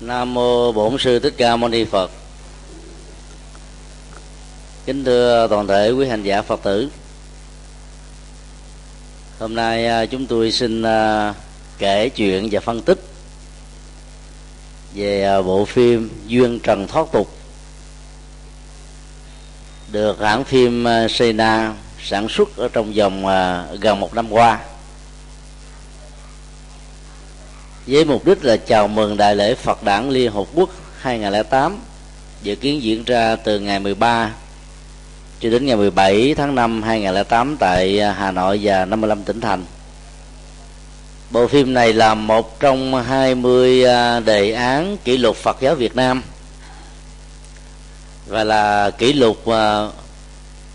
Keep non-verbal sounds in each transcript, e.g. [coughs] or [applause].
Nam mô Bổn sư Thích Ca Mâu Ni Phật. Kính thưa toàn thể quý hành giả Phật tử. Hôm nay à, chúng tôi xin à, kể chuyện và phân tích về à, bộ phim Duyên Trần Thoát Tục, được hãng phim Sena sản xuất ở trong vòng gần một năm qua với mục đích là chào mừng đại lễ Phật đản Liên Hợp Quốc 2008 dự kiến diễn ra từ ngày 13 cho đến ngày 17 tháng 5 2008 tại Hà Nội và 55 tỉnh thành. Bộ phim này là một trong 20 à, đề án kỷ lục Phật giáo Việt Nam và là kỷ lục à,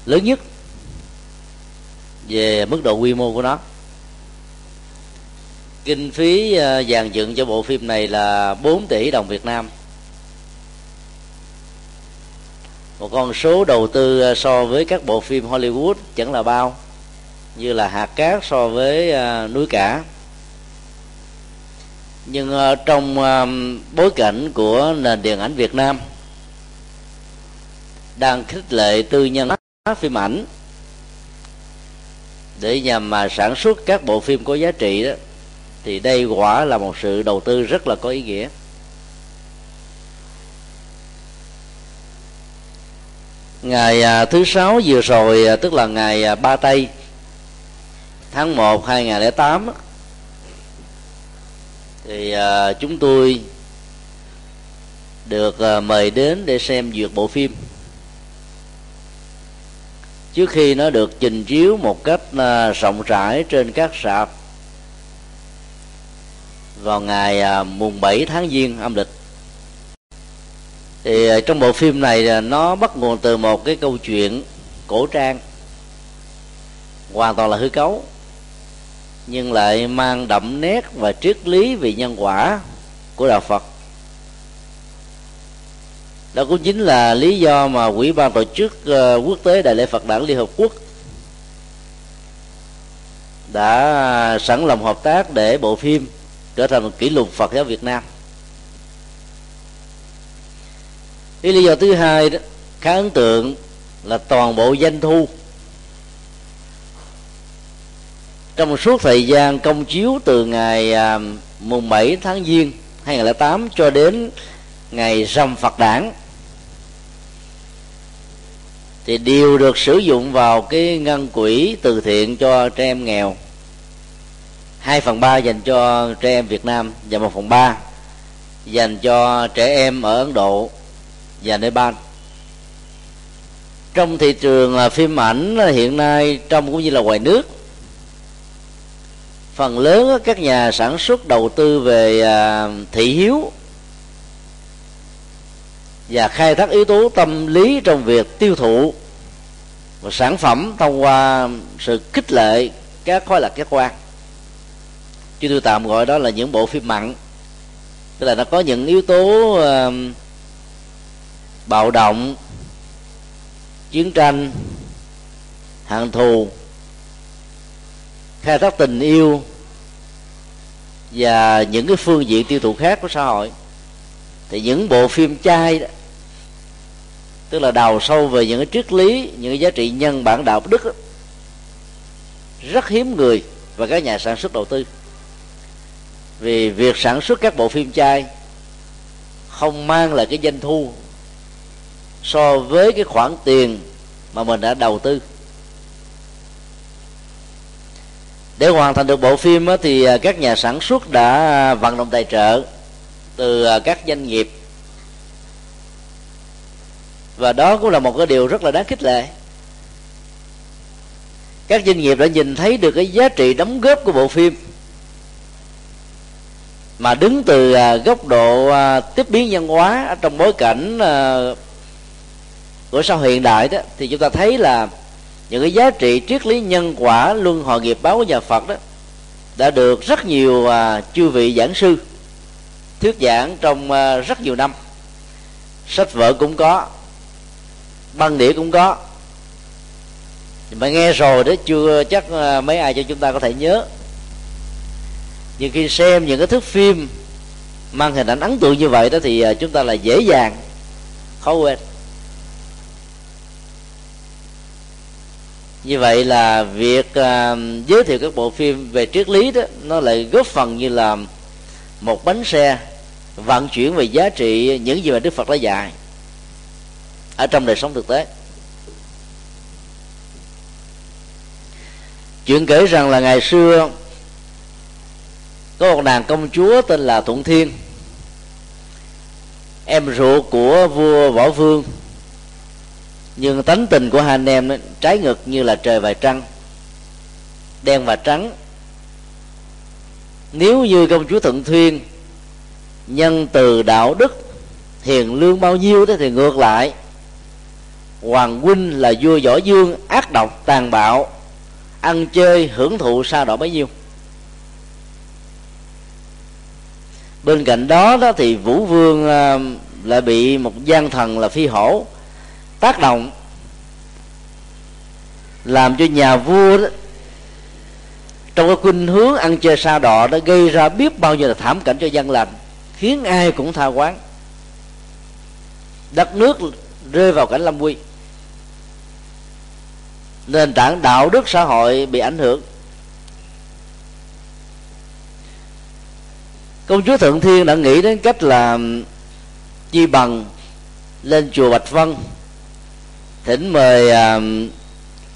lớn nhất về mức độ quy mô của nó kinh phí ờ, dàn dựng cho bộ phim này là 4 tỷ đồng Việt Nam. Một con số đầu tư ờ, so với các bộ phim Hollywood chẳng là bao, như là hạt cát so với ờ, núi cả. Nhưng trong bối cảnh của nền điện ảnh Việt Nam, đang khích lệ tư nhân phim ảnh, để nhằm mà sản xuất các bộ phim có giá trị đó thì đây quả là một sự đầu tư rất là có ý nghĩa. Ngày à, thứ sáu vừa rồi à, tức là ngày à, ba tây, tháng 1 2008 thì chúng tôi được mời đến để xem duyệt bộ phim. Trước khi nó được trình chiếu một cách rộng rãi trên các sạp vào ngày à, mùng 7 tháng giêng âm lịch. Thì à, trong bộ phim này à, nó bắt nguồn từ một cái câu chuyện cổ trang, hoàn toàn là hư cấu, nhưng lại mang đậm nét và triết lý về nhân quả của đạo Phật. Đó cũng chính là lý do mà quỹ ban tổ chức quốc tế đại lễ Phật đản Liên Hợp Quốc đã sẵn lòng hợp tác để bộ phim trở thành một kỷ lục Phật giáo Việt Nam. Cái lý do thứ hai đó, khá ấn tượng là toàn bộ doanh thu. Trong suốt thời gian công chiếu từ ngày à, mùng 7 tháng Giêng 2008 cho đến ngày rằm Phật đản, thì đều được sử dụng vào cái ngân quỹ từ thiện cho trẻ em nghèo. 2 phần ba dành cho trẻ em Việt Nam và 1 phần ba dành cho trẻ em ở Ấn Độ và Nepal. Trong thị trường à, phim ảnh à, hiện nay trong cũng như là ngoài nước, phần lớn các nhà sản xuất đầu tư về à, thị hiếu và khai thác yếu tố tâm lý trong việc tiêu thụ và sản phẩm thông qua sự khích lệ các khối lạc giác quan chứ tôi tạm gọi đó là những bộ phim mặn. Tức là nó có những yếu tố uh, bạo động chiến tranh hận thù khai thác tình yêu và những cái phương diện tiêu thụ khác của xã hội. Thì những bộ phim chay đó tức là đào sâu về những cái triết lý những cái giá trị nhân bản đạo đức đó, rất hiếm người và các nhà sản xuất đầu tư vì việc sản xuất các bộ phim chay không mang lại cái doanh thu so với cái khoản tiền mà mình đã đầu tư. Để hoàn thành được bộ phim thì à, các nhà sản xuất đã à, vận động tài trợ từ à, các doanh nghiệp. Và đó cũng là một cái điều rất là đáng khích lệ. Các doanh nghiệp đã nhìn thấy được cái giá trị đóng góp của bộ phim mà đứng từ à, góc độ à, tiếp biến văn hóa ở trong bối cảnh à, của sau hiện đại đó, thì chúng ta thấy là những cái giá trị triết lý nhân quả, luân hồi nghiệp báo của nhà Phật đó, đã được rất nhiều chư vị giảng sư thuyết giảng trong rất nhiều năm. Sách vở cũng có, băng đĩa cũng có. Mà nghe rồi đó, chưa chắc mấy ai cho chúng ta có thể nhớ nhưng khi xem những cái thước phim mang hình ảnh ấn tượng như vậy đó thì à, chúng ta là dễ dàng khó quên. Như vậy là việc uh, giới thiệu các bộ phim về triết lý đó nó lại góp phần như là một bánh xe vận chuyển về giá trị những gì mà đức phật đã dạy ở trong đời sống thực tế. Chuyện kể rằng là ngày xưa có một nàng công chúa tên là thuận thiên. Em ruột của vua võ vương. Nhưng tánh tình của hai anh em đó, trái ngược như là trời và trăng. Đen và trắng. Nếu như công chúa thuận thiên nhân từ đạo đức hiền lương bao nhiêu đó thì ngược lại. Hoàng huynh là vua võ dương ác độc tàn bạo ăn chơi hưởng thụ sao đỏ bấy nhiêu. Bên cạnh đó đó thì vũ vương à, lại bị một gian thần là phi hổ tác động, làm cho nhà vua đó, trong cái khuynh hướng ăn chơi sa đọ đã gây ra biết bao nhiêu là thảm cảnh cho dân lành, khiến ai cũng tha quán. Đất nước rơi vào cảnh lâm quy nền tảng đạo đức xã hội bị ảnh hưởng. Công chúa thượng thiên đã nghĩ đến cách là chi bằng lên chùa bạch vân thỉnh mời à,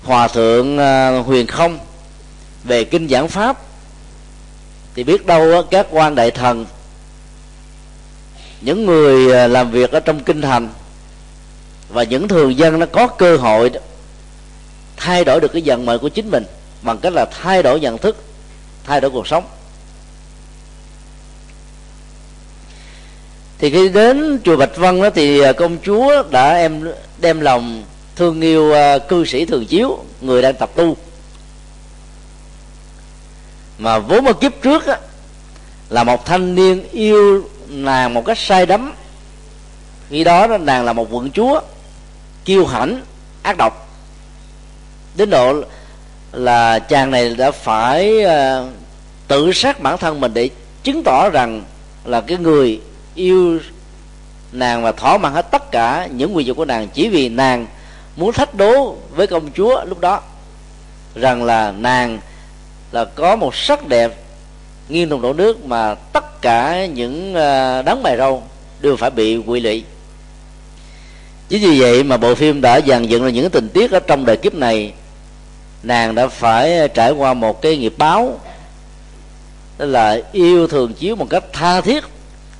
hòa thượng à, huyền không về kinh giảng pháp. Thì biết đâu các quan đại thần những người à, làm việc ở trong kinh thành và những thường dân nó có cơ hội thay đổi được cái vận mệnh của chính mình bằng cách là thay đổi nhận thức thay đổi cuộc sống. Thì khi đến chùa bạch vân đó thì à, công chúa đã em đem lòng thương yêu à, cư sĩ thường chiếu người đang tập tu. Mà vốn một kiếp trước á, là một thanh niên yêu nàng một cách sai đắm. Khi đó nàng là một quận chúa kiêu hãnh ác độc. Đến độ là chàng này đã phải uh, tự sát bản thân mình để chứng tỏ rằng là cái người yêu nàng và thỏa mãn hết tất cả những quyền dục của nàng chỉ vì nàng muốn thách đố với công chúa lúc đó. Rằng là nàng là có một sắc đẹp nghiêng đồng đổ nước mà tất cả những ờ, đấng bài râu đều phải bị quy lụy. Chính vì vậy mà bộ phim đã dàn dựng ra những tình tiết ở trong đời kiếp này, nàng đã phải trải qua một cái nghiệp báo, đó là yêu thường chiếu một cách tha thiết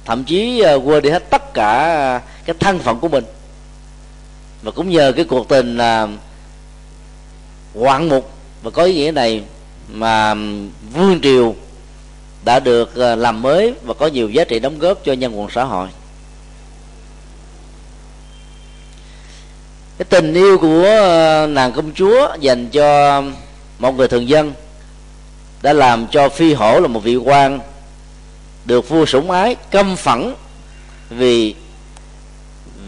thậm chí ờ, quên đi hết tất cả ờ, cái thân phận của mình. Và cũng nhờ cái cuộc tình là hoạn mục, và có ý nghĩa này mà vương triều đã được làm mới và có nhiều giá trị đóng góp cho nhân quần xã hội. Cái tình yêu của nàng công chúa dành cho một người thường dân đã làm cho phi hổ là một vị quan được vua sủng ái, căm phẫn vì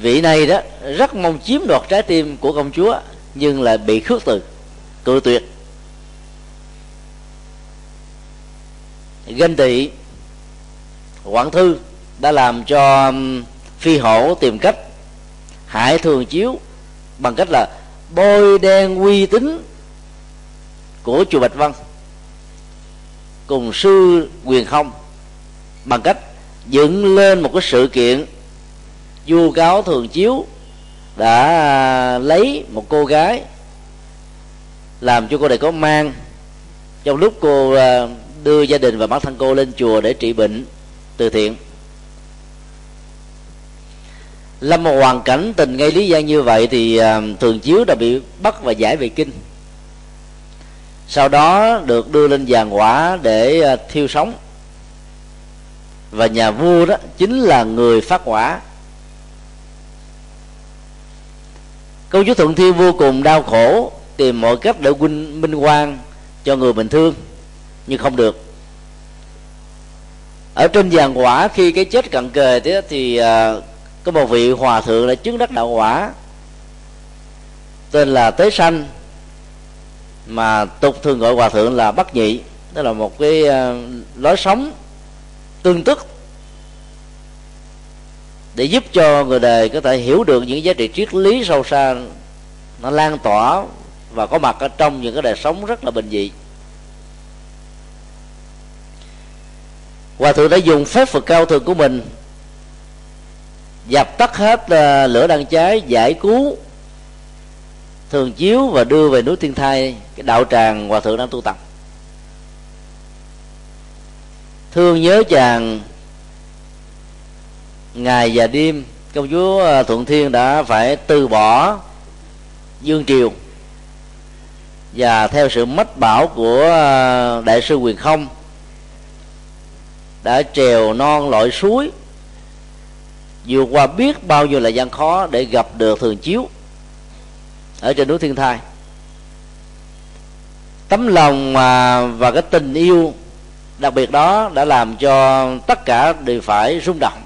vị này đó, rất mong chiếm đoạt trái tim của công chúa, nhưng lại bị khước từ. Cự tuyệt. Ganh tị quản thư đã làm cho phi hổ tìm cách hại thường chiếu bằng cách là bôi đen uy tín của chùa bạch vân cùng sư quyền không bằng cách dựng lên một cái sự kiện vu cáo thường chiếu đã lấy một cô gái làm cho cô này có mang. Trong lúc cô à, đưa gia đình và bản thân cô lên chùa để trị bệnh từ thiện. Lâm một hoàn cảnh tình ngay lý gian như vậy thì à, thường chiếu đã bị bắt và giải về kinh. Sau đó được đưa lên giàn quả để à, thiêu sống và nhà vua đó chính là người phát quả. Công chúa thuận thiên vô cùng đau khổ tìm mọi cách để huynh minh quan cho người bình thương nhưng không được. Ở trên giàn quả khi cái chết cận kề thế thì uh, có một vị hòa thượng đã chứng đắc đạo quả tên là tế sanh mà tục thường gọi hòa thượng là bất nhị. Đó là một cái uh, lối sống tương tức, để giúp cho người đời có thể hiểu được những giá trị triết lý sâu xa nó lan tỏa và có mặt ở trong những cái đời sống rất là bình dị. Hòa thượng đã dùng phép phật cao thường của mình dập tắt hết à, lửa đang cháy, giải cứu, thường chiếu và đưa về núi thiên thai, cái đạo tràng hòa thượng đang tu tập thương nhớ chàng. Ngày và đêm, công chúa ờ, thuận thiên đã phải từ bỏ dương triều. Và theo sự mách bảo của ờ, đại sư quyền không, đã trèo non lội suối. Vượt qua biết bao nhiêu là gian khó để gặp được thường chiếu ở trên núi thiên thai. Tấm lòng ờ, và cái tình yêu đặc biệt đó đã làm cho tất cả đều phải rung động.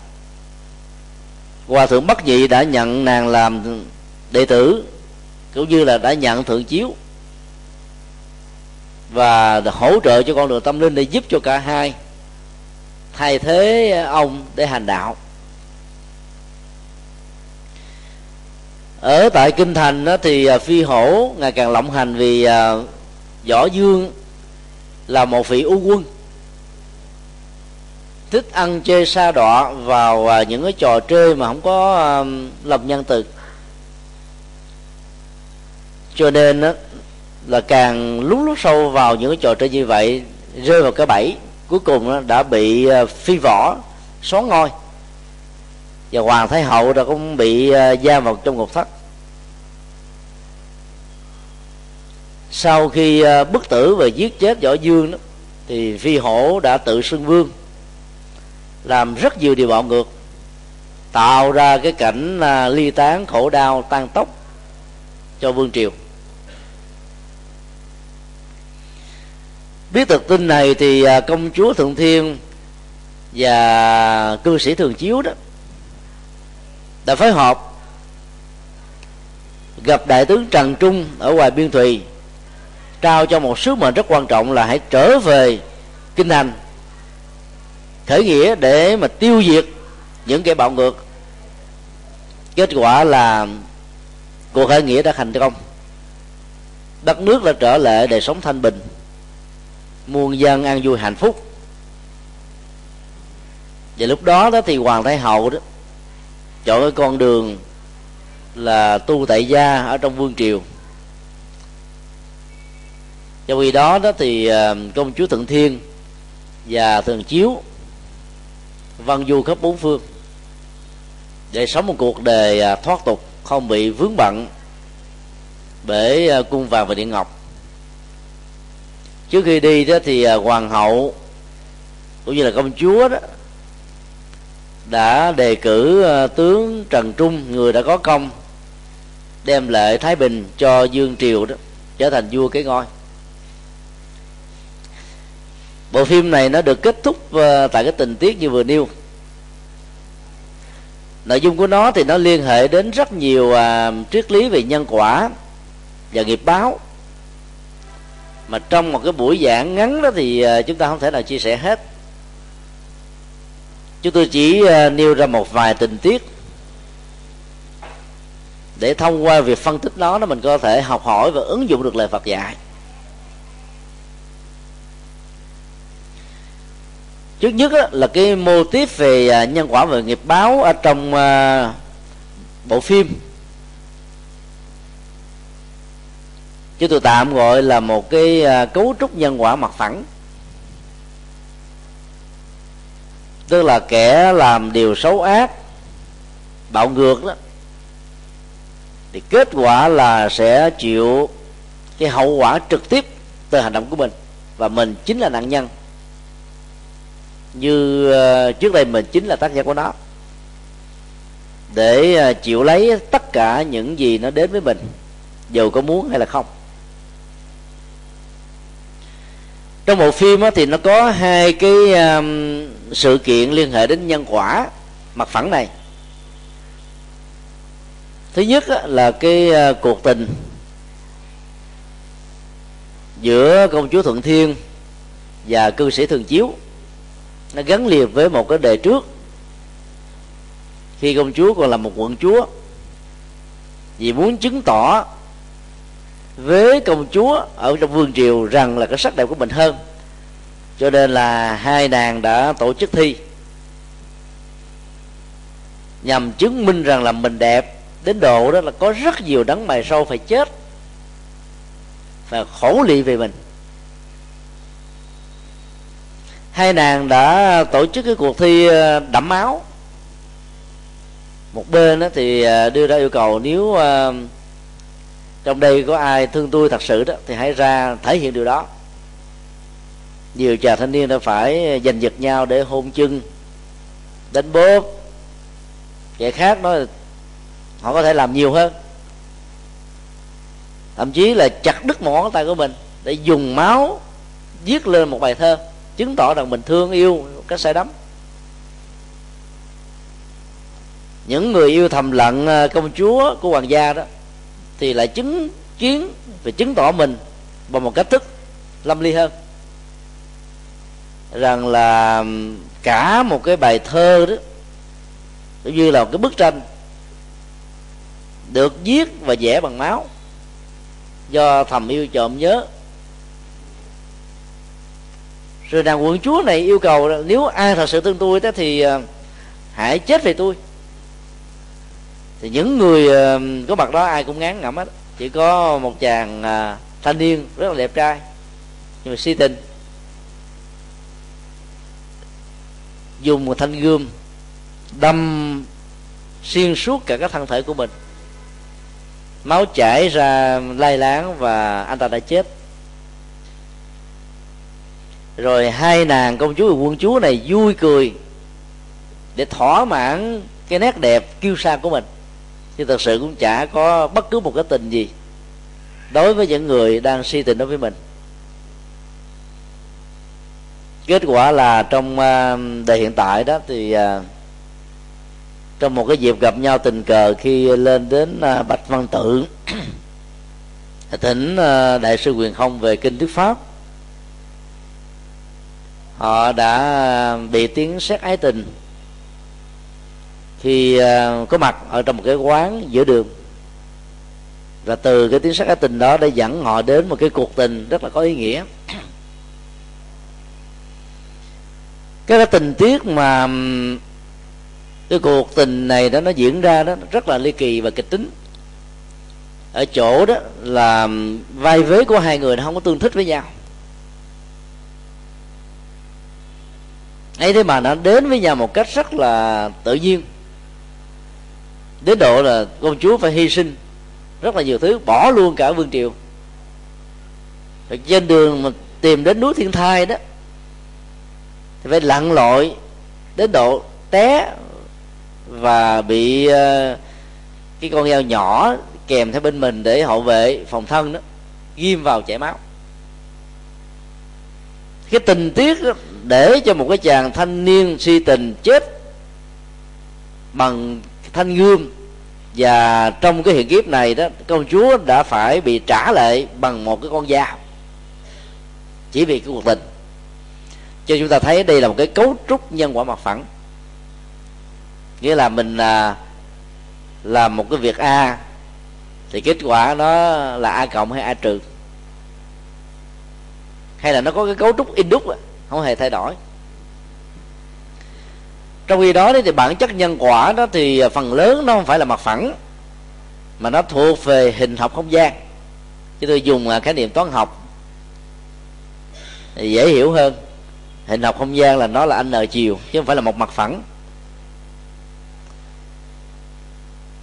Hòa thượng bất nhị đã nhận nàng làm đệ tử, cũng như là đã nhận thượng chiếu, và hỗ trợ cho con đường tâm linh để giúp cho cả hai thay thế ông để hành đạo. Ở tại kinh thành đó thì à, phi hổ ngày càng lộng hành vì à, võ dương là một vị u quân thích ăn chơi sa đọa vào à, những cái trò chơi mà không có à, lòng nhân từ. Cho nên đó, là càng lún lút sâu vào những cái trò chơi như vậy rơi vào cái bẫy cuối cùng đó, đã bị à, phi võ xóa ngôi. Và hoàng thái hậu đã cũng bị giam vào trong ngục thất. Sau khi bức tử và giết chết võ dương đó thì phi hổ đã tự xưng vương làm rất nhiều điều bạo ngược, tạo ra cái cảnh ly tán, khổ đau, tan tóc cho vương triều. Biết thực tin này thì à, công chúa thượng thiên và cư sĩ thường chiếu đó đã phối hợp gặp đại tướng trần trung ở ngoài biên thùy, trao cho một sứ mệnh rất quan trọng là hãy trở về kinh thành khởi nghĩa để mà tiêu diệt những kẻ bạo ngược. Kết quả là cuộc khởi nghĩa đã thành công. Đất nước đã trở lại đời sống thanh bình. Muôn dân an vui hạnh phúc. Và lúc đó đó thì hoàng thái hậu đó, chọn cái con đường là tu tại gia ở trong vương triều. Trong khi đó đó thì à, công chúa thượng thiên và thường chiếu văn du khắp bốn phương. Để sống một cuộc đời à, thoát tục, không bị vướng bận bởi à, cung vàng và điện ngọc. Trước khi đi đó thì à, hoàng hậu cũng như là công chúa đó đã đề cử tướng Trần Trung, người đã có công, đem lại thái bình cho Dương Triều đó, trở thành vua cái ngôi bộ phim này nó được kết thúc ờ, tại cái tình tiết như vừa nêu. Nội dung của nó thì nó liên hệ đến rất nhiều à, triết lý về nhân quả và nghiệp báo. Mà trong một cái buổi giảng ngắn đó thì à, chúng ta không thể nào chia sẻ hết. Chúng tôi chỉ à, nêu ra một vài tình tiết để thông qua việc phân tích nó nó mình có thể học hỏi và ứng dụng được lời Phật dạy. Trước nhất là cái mô tiếp về à, nhân quả và nghiệp báo ở trong à, bộ phim. Chứ tôi tạm gọi là một cái à, cấu trúc nhân quả mặt phẳng. Tức là kẻ làm điều xấu ác, bạo ngược đó, thì kết quả là sẽ chịu cái hậu quả trực tiếp từ hành động của mình. Và mình chính là nạn nhân như ờ, trước đây mình chính là tác giả của nó. Để ờ, chịu lấy tất cả những gì nó đến với mình dù có muốn hay là không. Trong bộ phim thì nó có hai cái sự kiện liên hệ đến nhân quả, mặt phẳng này. Thứ nhất là cái ờ, cuộc tình giữa công chúa thuận thiên và cư sĩ thường chiếu nó gắn liền với một cái đề trước. Khi công chúa còn là một quận chúa, vì muốn chứng tỏ với công chúa ở trong vương triều rằng là cái sắc đẹp của mình hơn, cho nên là hai nàng đã tổ chức thi nhằm chứng minh rằng là mình đẹp đến độ đó là có rất nhiều đấng mày sâu phải chết và khổ lị về mình. Hai nàng đã tổ chức cái cuộc thi ờ, đẫm máu. Một bên đó thì ờ, đưa ra yêu cầu nếu ờ, trong đây có ai thương tôi thật sự đó, thì hãy ra thể hiện điều đó. Nhiều chàng thanh niên đã phải giành giật nhau để hôn chân, đánh bóp kẻ khác nói họ có thể làm nhiều hơn. Thậm chí là chặt đứt một ngón tay của mình để dùng máu viết lên một bài thơ chứng tỏ rằng mình thương yêu cái sai đắm. Những người yêu thầm lặng à, công chúa của hoàng gia đó, thì lại chứng kiến và chứng tỏ mình bằng một cách thức lâm ly hơn. Rằng là cả một cái bài thơ đó, cũng như là một cái bức tranh, được viết và vẽ bằng máu, do thầm yêu trộm nhớ rồi nàng quận chúa này yêu cầu nếu ai thật sự thương tôi đó thì ờ, hãy chết vì tôi. Thì những người ờ, có mặt đó ai cũng ngán ngẩm hết. Chỉ có một chàng ờ, thanh niên rất là đẹp trai, nhưng mà si tình. Dùng một thanh gươm đâm xuyên suốt cả các thân thể của mình. Máu chảy ra lai láng và anh ta đã chết rồi hai nàng công chúa và quân chúa này vui cười để thỏa mãn cái nét đẹp kiêu sa của mình. Chứ thật sự cũng chả có bất cứ một cái tình gì đối với những người đang si tình đối với mình. Kết quả là trong à, đời hiện tại đó thì à, trong một cái dịp gặp nhau tình cờ khi lên đến à, bạch văn tự, [coughs] thỉnh đại sư quyền không về kinh đức pháp họ đã à, bị tiếng xét ái tình. Khi à, có mặt ở trong một cái quán giữa đường. Và từ cái tiếng xét ái tình đó để dẫn họ đến một cái cuộc tình rất là có ý nghĩa. [clears throat] Cái, cái tình tiết mà cái cuộc tình này đó nó diễn ra đó rất là ly kỳ và kịch tính. Ở chỗ đó là vai vế của hai người nó không có tương thích với nhau. Ấy thế mà nó đến với nhau một cách rất là tự nhiên. Đến độ là công chúa phải hy sinh rất là nhiều thứ bỏ luôn cả vương triều. Rồi trên đường mà tìm đến núi thiên thai đó thì phải lặn lội đến độ té và bị uh, cái con dao nhỏ kèm theo bên mình để hậu vệ phòng thân đó ghim vào chảy máu. Cái tình tiết đó, để cho một cái chàng thanh niên si tình chết bằng thanh gươm. Và trong cái hiện kiếp này đó công chúa đã phải bị trả lại bằng một cái con dao, chỉ vì cái cuộc tình. Cho chúng ta thấy đây là một cái cấu trúc nhân quả mặt phẳng. Nghĩa là mình là làm một cái việc a, thì kết quả nó là a cộng hay a trừ? Hay là nó có cái cấu trúc in đúc không hề thay đổi. Trong khi đó thì bản chất nhân quả đó thì phần lớn nó không phải là mặt phẳng, mà nó thuộc về hình học không gian. Chứ tôi dùng à, khái niệm toán học thì dễ hiểu hơn. Hình học không gian là nó là n chiều, chứ không phải là một mặt phẳng.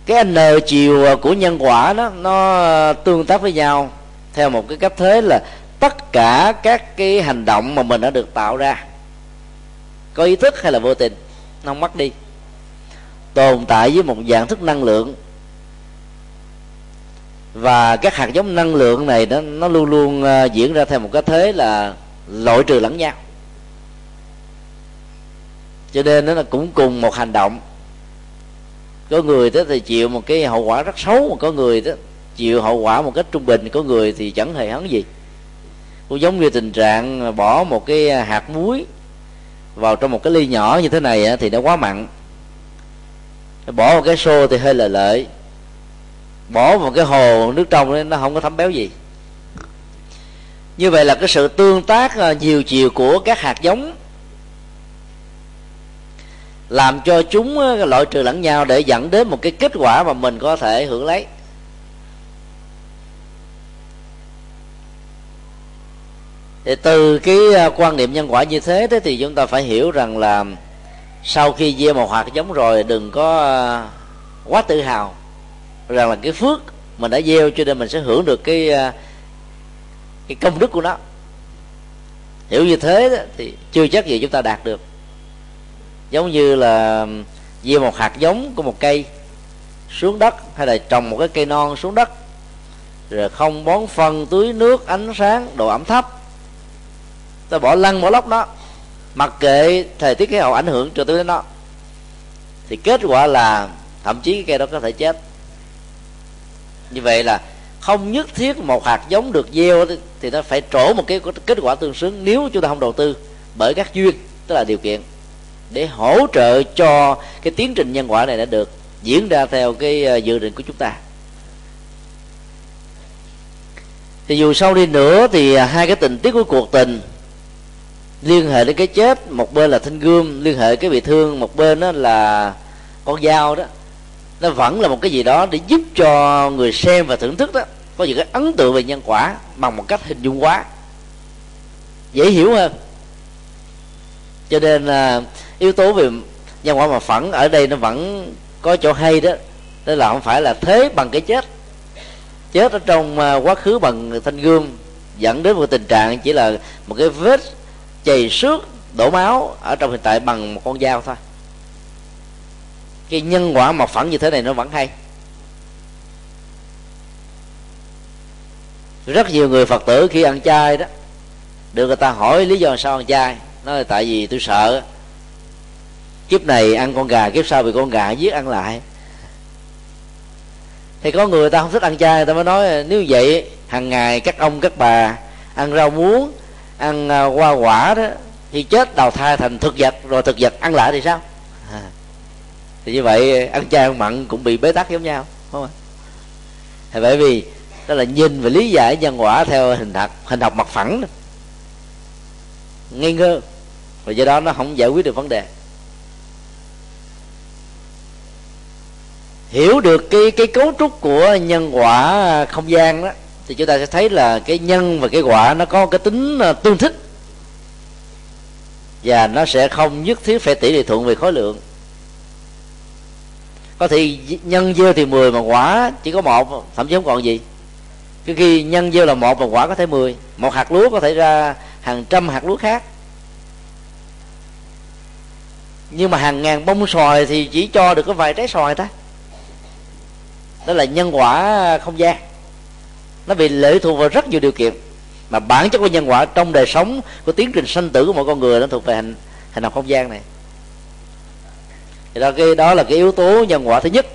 Cái n chiều à, của nhân quả đó, nó tương tác với nhau theo một cái cách thế là tất cả các cái hành động mà mình đã được tạo ra, có ý thức hay là vô tình, nó không mất đi. Tồn tại với một dạng thức năng lượng và các hạt giống năng lượng này nó nó luôn luôn à, diễn ra theo một cái thế là loại trừ lẫn nhau. Cho nên nó là cũng cùng một hành động. Có người đó thì chịu một cái hậu quả rất xấu, mà có người đó chịu hậu quả một cách trung bình, có người thì chẳng hề hấn gì cũng giống như tình trạng bỏ một cái à, hạt muối vào trong một cái ly nhỏ như thế này thì nó quá mặn. Bỏ một cái xô thì hơi lợi lợi. Bỏ một cái hồ nước trong ấy, nó không có thấm béo gì. Như vậy là cái sự tương tác à, nhiều chiều của các hạt giống làm cho chúng à, loại trừ lẫn nhau để dẫn đến một cái kết quả mà mình có thể hưởng lấy. Thì từ cái à, quan niệm nhân quả như thế thế thì chúng ta phải hiểu rằng là sau khi gieo một hạt giống rồi đừng có à, quá tự hào rằng là cái phước mình đã gieo cho nên mình sẽ hưởng được cái à, cái công đức của nó. Hiểu như thế thì chưa chắc gì chúng ta đạt được. Giống như là gieo một hạt giống của một cây xuống đất hay là trồng một cái cây non xuống đất, rồi không bón phân, tưới nước, ánh sáng, độ ẩm thấp ta bỏ lăn bỏ lóc nó. Mặc kệ thời tiết khí hậu ảnh hưởng cho tới nó, thì kết quả là thậm chí cái cây đó có thể chết. Như vậy là không nhất thiết một hạt giống được gieo thì nó phải trổ một cái kết quả tương xứng nếu chúng ta không đầu tư bởi các duyên, tức là điều kiện để hỗ trợ cho cái tiến trình nhân quả này đã được diễn ra theo cái ờ, dự định của chúng ta. Thì dù sau đi nữa thì ờ, hai cái tình tiết của cuộc tình liên hệ đến cái chết, một bên là thanh gươm, liên hệ cái bị thương, một bên đó là con dao đó. Nó vẫn là một cái gì đó để giúp cho người xem và thưởng thức đó có những cái ấn tượng về nhân quả bằng một cách hình dung quá. Dễ hiểu hơn. Cho nên là yếu tố về nhân quả mà phẳng ở đây nó vẫn có chỗ hay đó đó là không phải là thế bằng cái chết. Chết ở trong à, quá khứ bằng thanh gươm dẫn đến một tình trạng chỉ là một cái vết chày xước đổ máu ở trong hiện tại bằng một con dao thôi. Cái nhân quả mọc phẳng như thế này nó vẫn hay. Rất nhiều người phật tử khi ăn chay đó, được người ta hỏi lý do sao ăn chay, nói là tại vì tôi sợ. Kiếp này ăn con gà, kiếp sau bị con gà giết ăn lại. Thì có người ta không thích ăn chay, người ta mới nói, nếu vậy hàng ngày các ông các bà ăn rau muống ăn à, hoa quả đó khi chết đào thai thành thực vật, rồi thực vật ăn lại thì sao? À. thì như vậy, ăn chay ăn mặn cũng bị bế tắc giống nhau không ạ? Thì bởi vì đó là nhìn và lý giải nhân quả theo hình thật hình học mặt phẳng ngây ngơ. Và do đó nó không giải quyết được vấn đề. Hiểu được cái cái cấu trúc của nhân quả không gian đó thì chúng ta sẽ thấy là cái nhân và cái quả nó có cái tính ờ, tương thích. Và nó sẽ không nhất thiết phải tỷ lệ thuận về khối lượng. Có thì nhân dưa thì 10 mà quả chỉ có một, thậm chí không còn gì. Cái khi nhân dưa là một mà quả có thể 10 một hạt lúa có thể ra hàng trăm hạt lúa khác. Nhưng mà hàng ngàn bông xoài thì chỉ cho được có vài trái xoài ta đó là nhân quả không gian nó bị lệ thuộc vào rất nhiều điều kiện. Mà bản chất của nhân quả trong đời sống của tiến trình sanh tử của mọi con người nó thuộc về hành hành học không gian này. Thì đó cái đó là cái yếu tố nhân quả thứ nhất.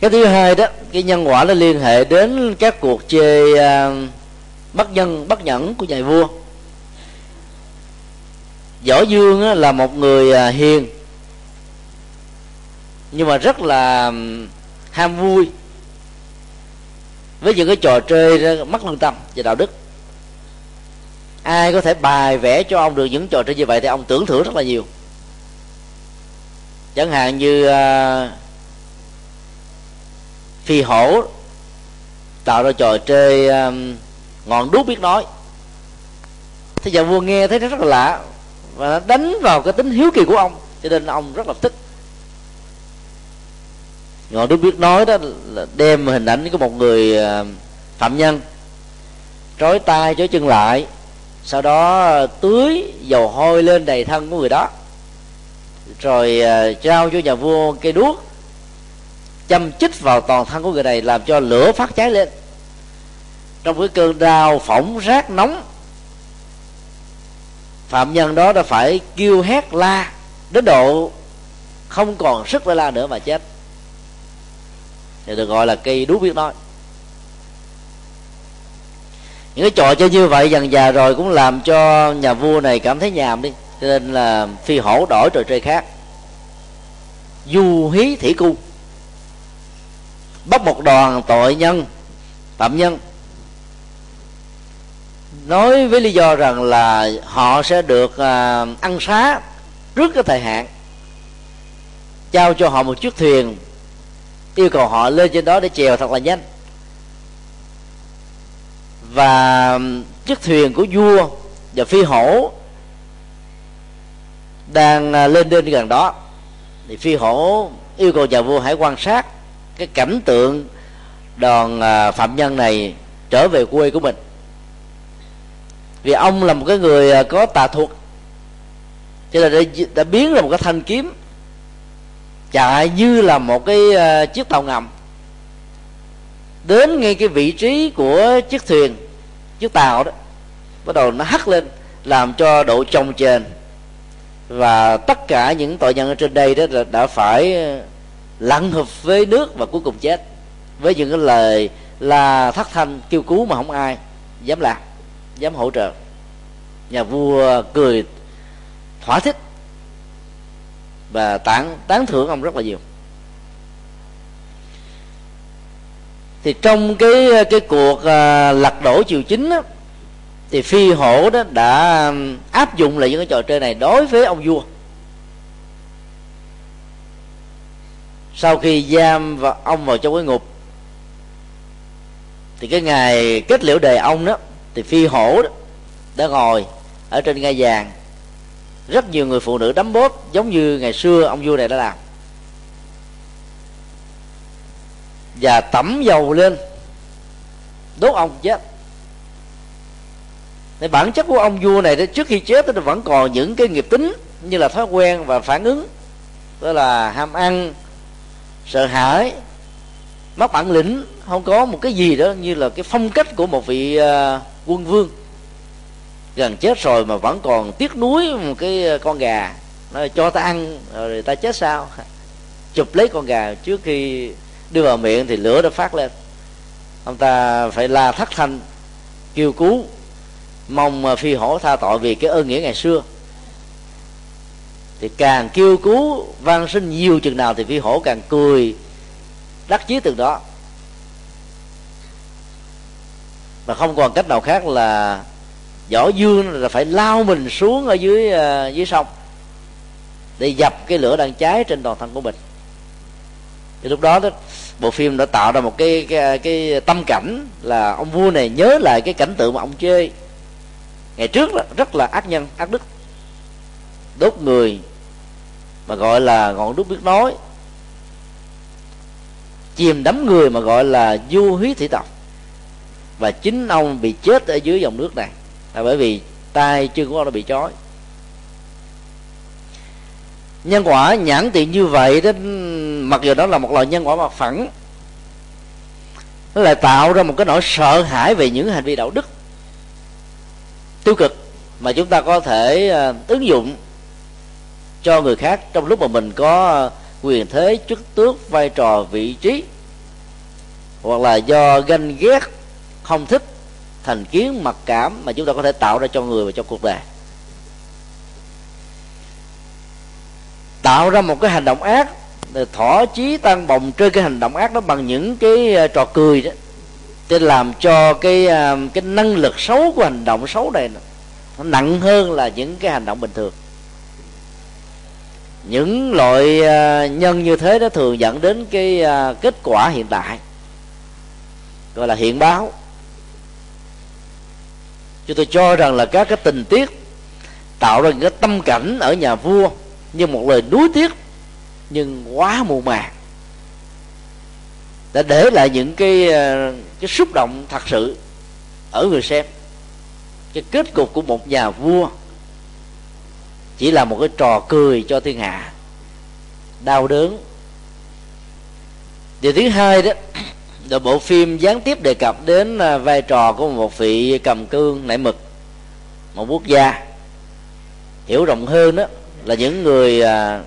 Cái thứ hai đó cái nhân quả nó liên hệ đến các cuộc chơi uh, à, bất nhân bất nhẫn của nhà vua. Võ dương á, là một người uh, hiền nhưng mà rất là ham vui với những cái trò chơi mất lương tâm và đạo đức. Ai có thể bài vẽ cho ông được những trò chơi như vậy thì ông tưởng thưởng rất là nhiều. Chẳng hạn như uh, phi hổ tạo ra trò chơi um, ngọn đuốc biết nói. Thế giờ vua nghe thấy nó rất là lạ và nó đánh vào cái tính hiếu kỳ của ông cho nên ông rất là thích ngọn đuốc biết nói đó là đem hình ảnh của một người à, phạm nhân, trói tay, trói chân lại, sau đó à, tưới dầu hôi lên đầy thân của người đó. Rồi à, trao cho nhà vua cây đuốc, châm chích vào toàn thân của người này, làm cho lửa phát cháy lên. Trong cái cơn đau phỏng rát nóng, phạm nhân đó đã phải kêu hét la, đến độ không còn sức để la nữa mà chết thì được gọi là cây đuốc biết nói. Những cái trò chơi như vậy dần già rồi cũng làm cho nhà vua này cảm thấy nhàm đi. Cho nên là phi hổ đổi trò chơi khác. Du hí thủy cu. Bắt một đoàn tội nhân phạm nhân. Nói với lý do rằng là họ sẽ được à, ăn xá trước cái thời hạn. Trao cho họ một chiếc thuyền yêu cầu họ lên trên đó để chèo thật là nhanh. Và chiếc thuyền của vua và phi hổ đang à, lên đến gần đó. Thì phi hổ yêu cầu nhà vua hãy quan sát cái cảnh tượng đoàn à, phạm nhân này trở về quê của mình. Vì ông là một cái người à, có tà thuật cho nên đã, đã biến ra một cái thanh kiếm chạy như là một cái ờ, chiếc tàu ngầm. Đến ngay cái vị trí của chiếc thuyền, chiếc tàu đó, bắt đầu nó hắt lên, làm cho độ trồng trên và tất cả những tội nhân ở trên đây đó đã phải ờ, lặn hợp với nước và cuối cùng chết. Với những cái lời là thất thanh kêu cứu mà không ai dám làm, dám hỗ trợ. Nhà vua cười thỏa thích và tán tán thưởng ông rất là nhiều. Thì trong cái cái cuộc à, lật đổ triều chính đó, thì phi hổ đó đã áp dụng lại những cái trò chơi này đối với ông vua. Sau khi giam và ông vào trong cái ngục thì cái ngày kết liễu đề ông đó thì phi hổ đó đã ngồi ở trên ngai vàng rất nhiều người phụ nữ đấm bóp giống như ngày xưa ông vua này đã làm. Và tẩm dầu lên, đốt ông chết. Thì bản chất của ông vua này trước khi chết thì vẫn còn những cái nghiệp tính như là thói quen và phản ứng. Đó là ham ăn, sợ hãi, mất bản lĩnh, không có một cái gì đó như là cái phong cách của một vị à, quân vương gần chết rồi mà vẫn còn tiếc nuối một cái ờ, con gà. Nó cho ta ăn, rồi ta chết sao? [laughs] Chụp lấy con gà, trước khi đưa vào miệng thì lửa đã phát lên. Ông ta phải la thất thanh, kêu cứu, mong ờ, phi hổ tha tội vì cái ơn nghĩa ngày xưa. Thì càng kêu cứu, van sinh nhiều chừng nào thì phi hổ càng cười, đắc chí từ đó. Mà không còn cách nào khác là võ dương là phải lao mình xuống ở dưới uh, dưới sông để dập cái lửa đang cháy trên toàn thân của mình. Thì lúc đó đó bộ phim đã tạo ra một cái cái, cái tâm cảnh là ông vua này nhớ lại cái cảnh tượng mà ông chơi ngày trước đó, rất là ác nhân ác đức. Đốt người mà gọi là ngọn đúc biết nói. Chìm đắm người mà gọi là du hí thủy tộc. Và chính ông bị chết ở dưới dòng nước này là bởi vì tay chân của ông đã bị chói nhân quả nhãn tiện như vậy đó, mặc dù đó là một loại nhân quả mặt phẳng, nó lại tạo ra một cái nỗi sợ hãi về những hành vi đạo đức tiêu cực mà chúng ta có thể ờ, ứng dụng cho người khác trong lúc mà mình có ờ, quyền thế, chức tước, vai trò, vị trí hoặc là do ganh ghét, không thích thành kiến, mặc cảm mà chúng ta có thể tạo ra cho người và cho cuộc đời. Tạo ra một cái hành động ác thỏa chí tăng bồng trên cái hành động ác đó bằng những cái ờ, trò cười đó, để làm cho cái ờ, cái năng lực xấu của hành động xấu này nó nặng hơn là những cái hành động bình thường. Những loại ờ, nhân như thế nó thường dẫn đến cái kết quả hiện tại gọi là hiện báo chúng tôi cho rằng là các cái tình tiết tạo ra những cái tâm cảnh ở nhà vua như một lời nuối tiếc, nhưng quá mù màng đã để lại những cái ờ, cái xúc động thật sự ở người xem. Cái kết cục của một nhà vua chỉ là một cái trò cười cho thiên hạ, đau đớn. Điều thứ hai đó là bộ phim gián tiếp đề cập đến à, vai trò của một vị cầm cương nảy mực một quốc gia. Hiểu rộng hơn đó là những người à,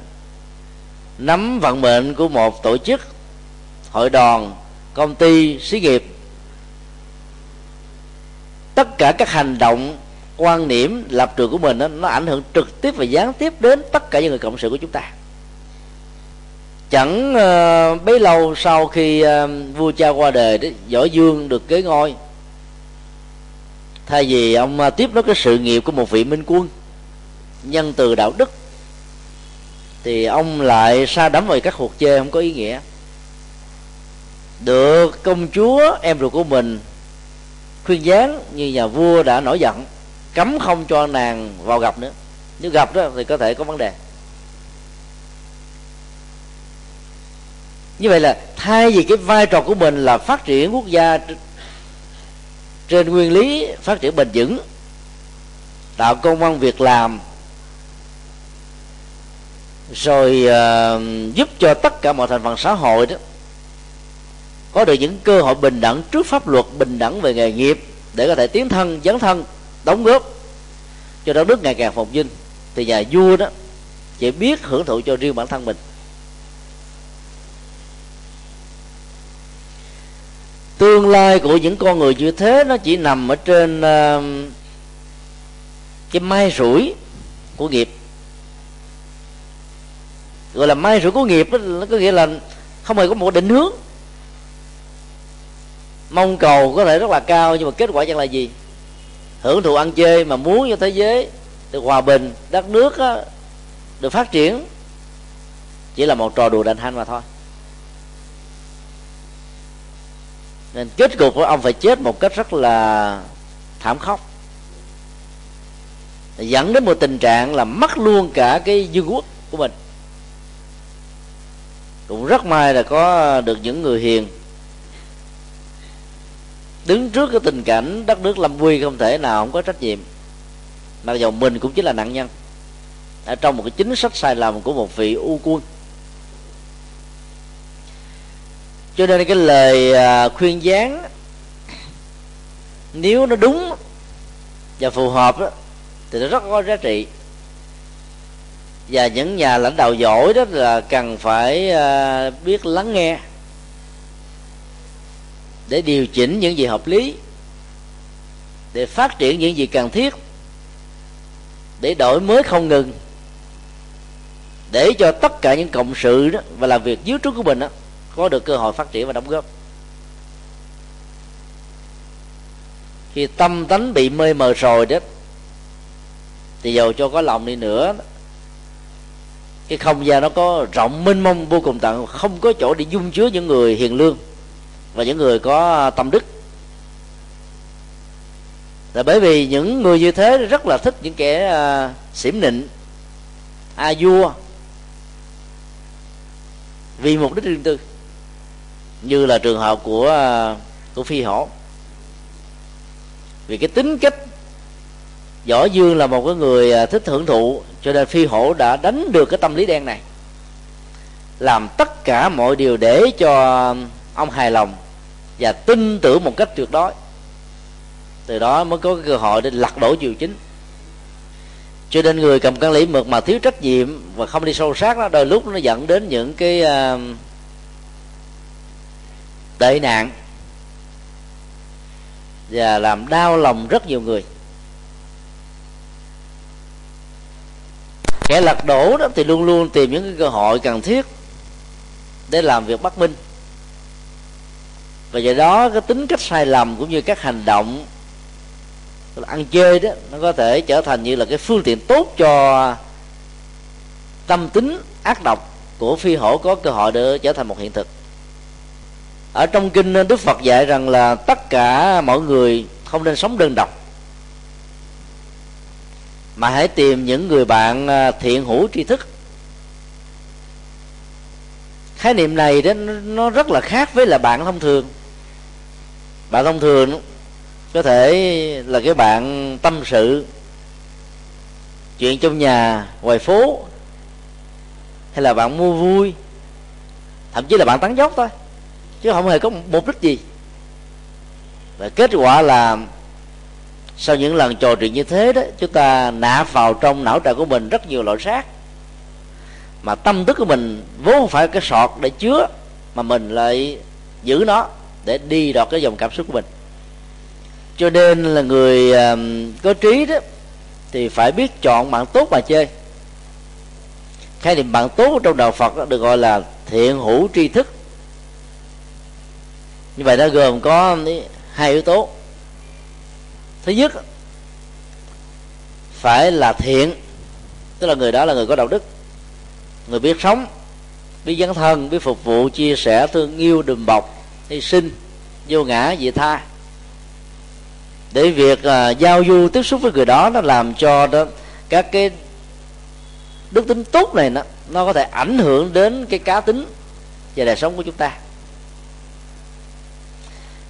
nắm vận mệnh của một tổ chức hội đoàn công ty xí nghiệp. Tất cả các hành động quan niệm lập trường của mình đó, nó ảnh hưởng trực tiếp và gián tiếp đến tất cả những người cộng sự của chúng ta chẳng uh, bấy lâu sau khi uh, vua cha qua đời đó võ dương được kế ngôi. Thay vì ông uh, tiếp nối cái sự nghiệp của một vị minh quân nhân từ đạo đức thì ông lại sa đắm vào các cuộc chơi không có ý nghĩa. Được công chúa em ruột của mình khuyên gián như nhà vua đã nổi giận cấm không cho nàng vào gặp nữa. Nếu gặp đó thì có thể có vấn đề. Như vậy là thay vì cái vai trò của mình là phát triển quốc gia trên nguyên lý phát triển bền vững tạo công an việc làm rồi uh, giúp cho tất cả mọi thành phần xã hội đó có được những cơ hội bình đẳng trước pháp luật bình đẳng về nghề nghiệp để có thể tiến thân dấn thân đóng góp cho đất nước ngày càng phồn vinh. Thì nhà vua đó chỉ biết hưởng thụ cho riêng bản thân mình. Tương lai của những con người như thế nó chỉ nằm ở trên uh, cái mai rủi của nghiệp. Gọi là mai rủi của nghiệp đó, nó có nghĩa là không hề có một định hướng. Mong cầu có thể rất là cao nhưng mà kết quả chẳng là gì? Hưởng thụ ăn chơi mà muốn cho thế giới được hòa bình đất nước đó, được phát triển chỉ là một trò đùa đành hanh mà thôi. Nên kết cục của ông phải chết một cách rất là thảm khốc. Dẫn đến một tình trạng là mất luôn cả cái dương quốc của mình. Cũng rất may là có được những người hiền đứng trước cái tình cảnh đất nước lâm quy không thể nào không có trách nhiệm. Mặc dù mình cũng chỉ là nạn nhân. Ở trong một cái chính sách sai lầm của một vị u quân. Cho nên cái lời à, khuyên gián nếu nó đúng và phù hợp đó, thì nó rất có giá trị. Và những nhà lãnh đạo giỏi đó là cần phải à, biết lắng nghe để điều chỉnh những gì hợp lý để phát triển những gì cần thiết để đổi mới không ngừng để cho tất cả những cộng sự đó và làm việc dưới trướng của mình đó có được cơ hội phát triển và đóng góp. Khi tâm tánh bị mê mờ rồi đó thì dầu cho có lòng đi nữa cái không gian nó có rộng mênh mông vô cùng tận không có chỗ để dung chứa những người hiền lương và những người có tâm đức. Là bởi vì những người như thế rất là thích những kẻ à, uh, xỉm nịnh a vua. Vì mục đích riêng tư như là trường hợp của à, của phi hổ. Vì cái tính cách võ dương là một cái người à, thích hưởng thụ, cho nên phi hổ đã đánh được cái tâm lý đen này. Làm tất cả mọi điều để cho ông hài lòng và tin tưởng một cách tuyệt đối. Từ đó mới có cơ hội để lật đổ triều chính. Cho nên người cầm căn lý mực mà thiếu trách nhiệm và không đi sâu sát đó, đôi lúc nó dẫn đến những cái à, tệ nạn. Và làm đau lòng rất nhiều người. Kẻ lật đổ đó thì luôn luôn tìm những cái cơ hội cần thiết để làm việc bất minh. Và do đó cái tính cách sai lầm cũng như các hành động ăn chơi đó, nó có thể trở thành như là cái phương tiện tốt cho tâm tính ác độc của phi hổ có cơ hội để trở thành một hiện thực ở trong kinh ờ, đức phật dạy rằng là tất cả mọi người không nên sống đơn độc. Mà hãy tìm những người bạn ờ, thiện hữu tri thức. Khái niệm này đó nó rất là khác với là bạn thông thường. Bạn thông thường có thể là cái bạn tâm sự, chuyện trong nhà, ngoài phố, hay là bạn mua vui, thậm chí là bạn tán dốc thôi chứ không hề có mục đích gì. Và kết quả là sau những lần trò chuyện như thế đó, chúng ta nạp vào trong não trạng của mình rất nhiều loại rác mà tâm thức của mình vốn không phải cái sọt để chứa, mà mình lại giữ nó để đi đọt cái dòng cảm xúc của mình. Cho nên là người có trí đó, thì phải biết chọn bạn tốt mà chơi. Khái niệm bạn tốt trong đạo phật đó được gọi là thiện hữu tri thức như vậy nó gồm có hai yếu tố. Thứ nhất phải là thiện tức là người đó là người có đạo đức người biết sống biết dấn thân biết phục vụ chia sẻ thương yêu đùm bọc hy sinh vô ngã vị tha. Để việc uh, giao du tiếp xúc với người đó nó làm cho đó các cái đức tính tốt này nó nó có thể ảnh hưởng đến cái cá tính và đời sống của chúng ta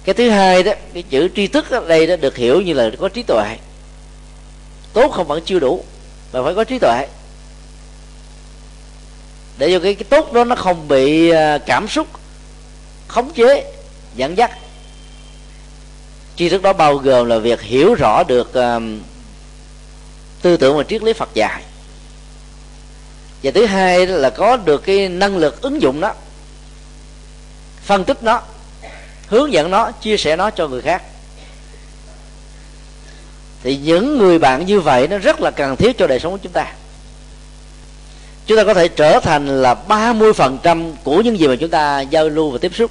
cái thứ hai đó cái chữ tri thức ở đây đó được hiểu như là có trí tuệ. Tốt không vẫn chưa đủ mà phải có trí tuệ. Để cho cái, cái tốt đó nó không bị à, cảm xúc khống chế dẫn dắt. Tri thức đó bao gồm là việc hiểu rõ được uh, tư tưởng và triết lý Phật dạy. Và thứ hai là có được cái năng lực ứng dụng đó phân tích nó hướng dẫn nó chia sẻ nó cho người khác. Thì những người bạn như vậy nó rất là cần thiết cho đời sống của chúng ta. Chúng ta có thể trở thành là 30% của những gì mà chúng ta giao lưu và tiếp xúc.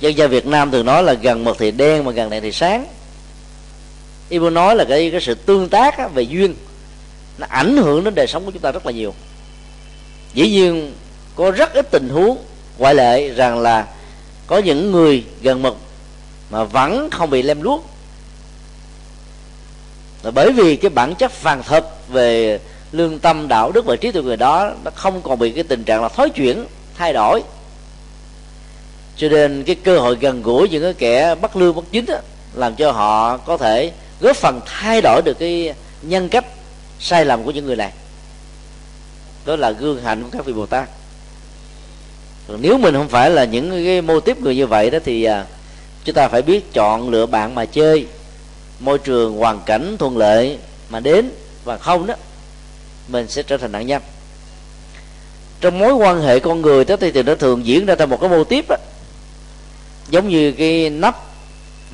Dân gian Việt Nam thường nói là gần mực thì đen mà gần đèn thì sáng. Y muốn nói là cái cái sự tương tác á, về duyên nó ảnh hưởng đến đời sống của chúng ta rất là nhiều. Dĩ nhiên có rất ít tình huống ngoại lệ rằng là có những người gần mực mà vẫn không bị lem luốc. Là bởi vì cái bản chất phàn thật về lương tâm đạo đức và trí tuệ người đó nó không còn bị cái tình trạng là thói chuyển thay đổi. Cho nên cái cơ hội gần gũi những cái kẻ bất lương bất chính đó, làm cho họ có thể góp phần thay đổi được cái nhân cách sai lầm của những người này. Đó là gương hạnh của các vị bồ tát nếu mình không phải là những cái mô tiếp người như vậy đó thì à, chúng ta phải biết chọn lựa bạn mà chơi. Môi trường hoàn cảnh thuận lợi mà đến và không đó mình sẽ trở thành nạn nhân. Trong mối quan hệ con người đó thì, thì nó thường diễn ra theo một cái mô tiếp đó, giống như cái nắp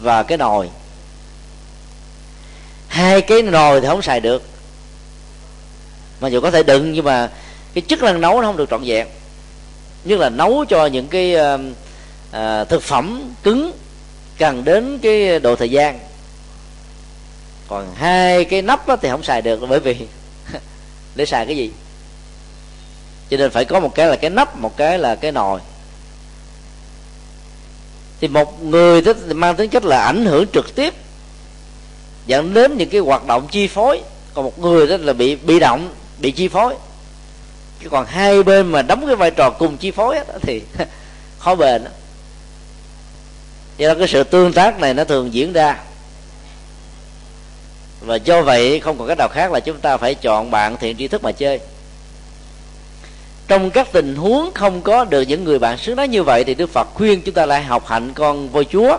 và cái nồi. Hai cái nồi thì không xài được. Mà dù có thể đựng nhưng mà cái chức năng nấu nó không được trọn vẹn nhất là nấu cho những cái uh, uh, thực phẩm cứng cần đến cái độ thời gian. Còn hai cái nắp thì không xài được bởi vì [laughs] để xài cái gì? Cho nên phải có một cái là cái nắp một cái là cái nồi. Thì một người thích mang tính chất là ảnh hưởng trực tiếp dẫn đến những cái hoạt động chi phối. Còn một người đó là bị bị động bị chi phối chứ còn hai bên mà đóng cái vai trò cùng chi phối đó, thì [laughs] khó bền đó. do đó cái sự tương tác này nó thường diễn ra. Và do vậy không còn cách nào khác là chúng ta phải chọn bạn thiện tri thức mà chơi. Trong các tình huống không có được những người bạn xứng đáng như vậy thì đức phật khuyên chúng ta lại học hạnh con voi chúa.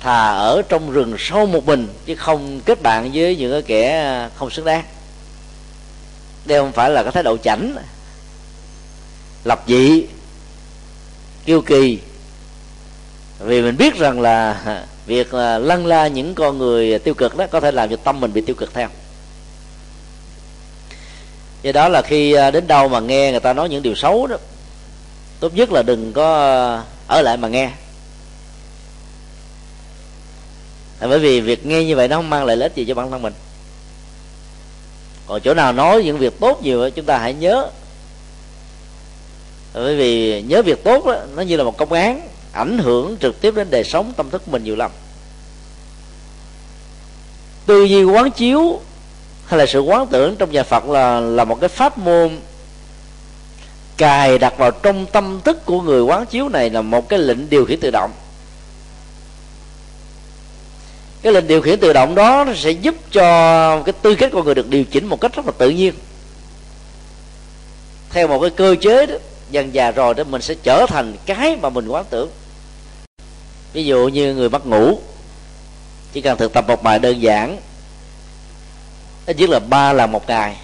Thà ở trong rừng sâu một mình chứ không kết bạn với những cái kẻ không xứng đáng đây không phải là cái thái độ chảnh. Lập dị kiêu kỳ. Vì mình biết rằng là việc lăn la những con người tiêu cực đó có thể làm cho tâm mình bị tiêu cực theo. Do đó là khi à, đến đâu mà nghe người ta nói những điều xấu đó, tốt nhất là đừng có ở lại mà nghe. Bởi vì việc nghe như vậy nó không mang lại lợi ích gì cho bản thân mình còn chỗ nào nói những việc tốt nhiều chúng ta hãy nhớ. Bởi vì nhớ việc tốt đó, nó như là một công án ảnh hưởng trực tiếp đến đời sống tâm thức mình nhiều lắm. Tư duy quán chiếu hay là sự quán tưởng trong nhà Phật là là một cái pháp môn cài đặt vào trong tâm thức của người quán chiếu này là một cái lệnh điều khiển tự động cái lệnh điều khiển tự động đó nó sẽ giúp cho cái tư cách con người được điều chỉnh một cách rất là tự nhiên. Theo một cái cơ chế đó, dần già rồi đó, mình sẽ trở thành cái mà mình quán tưởng. Ví dụ như người mất ngủ, chỉ cần thực tập một bài đơn giản, ít nhất là ba lần một ngày,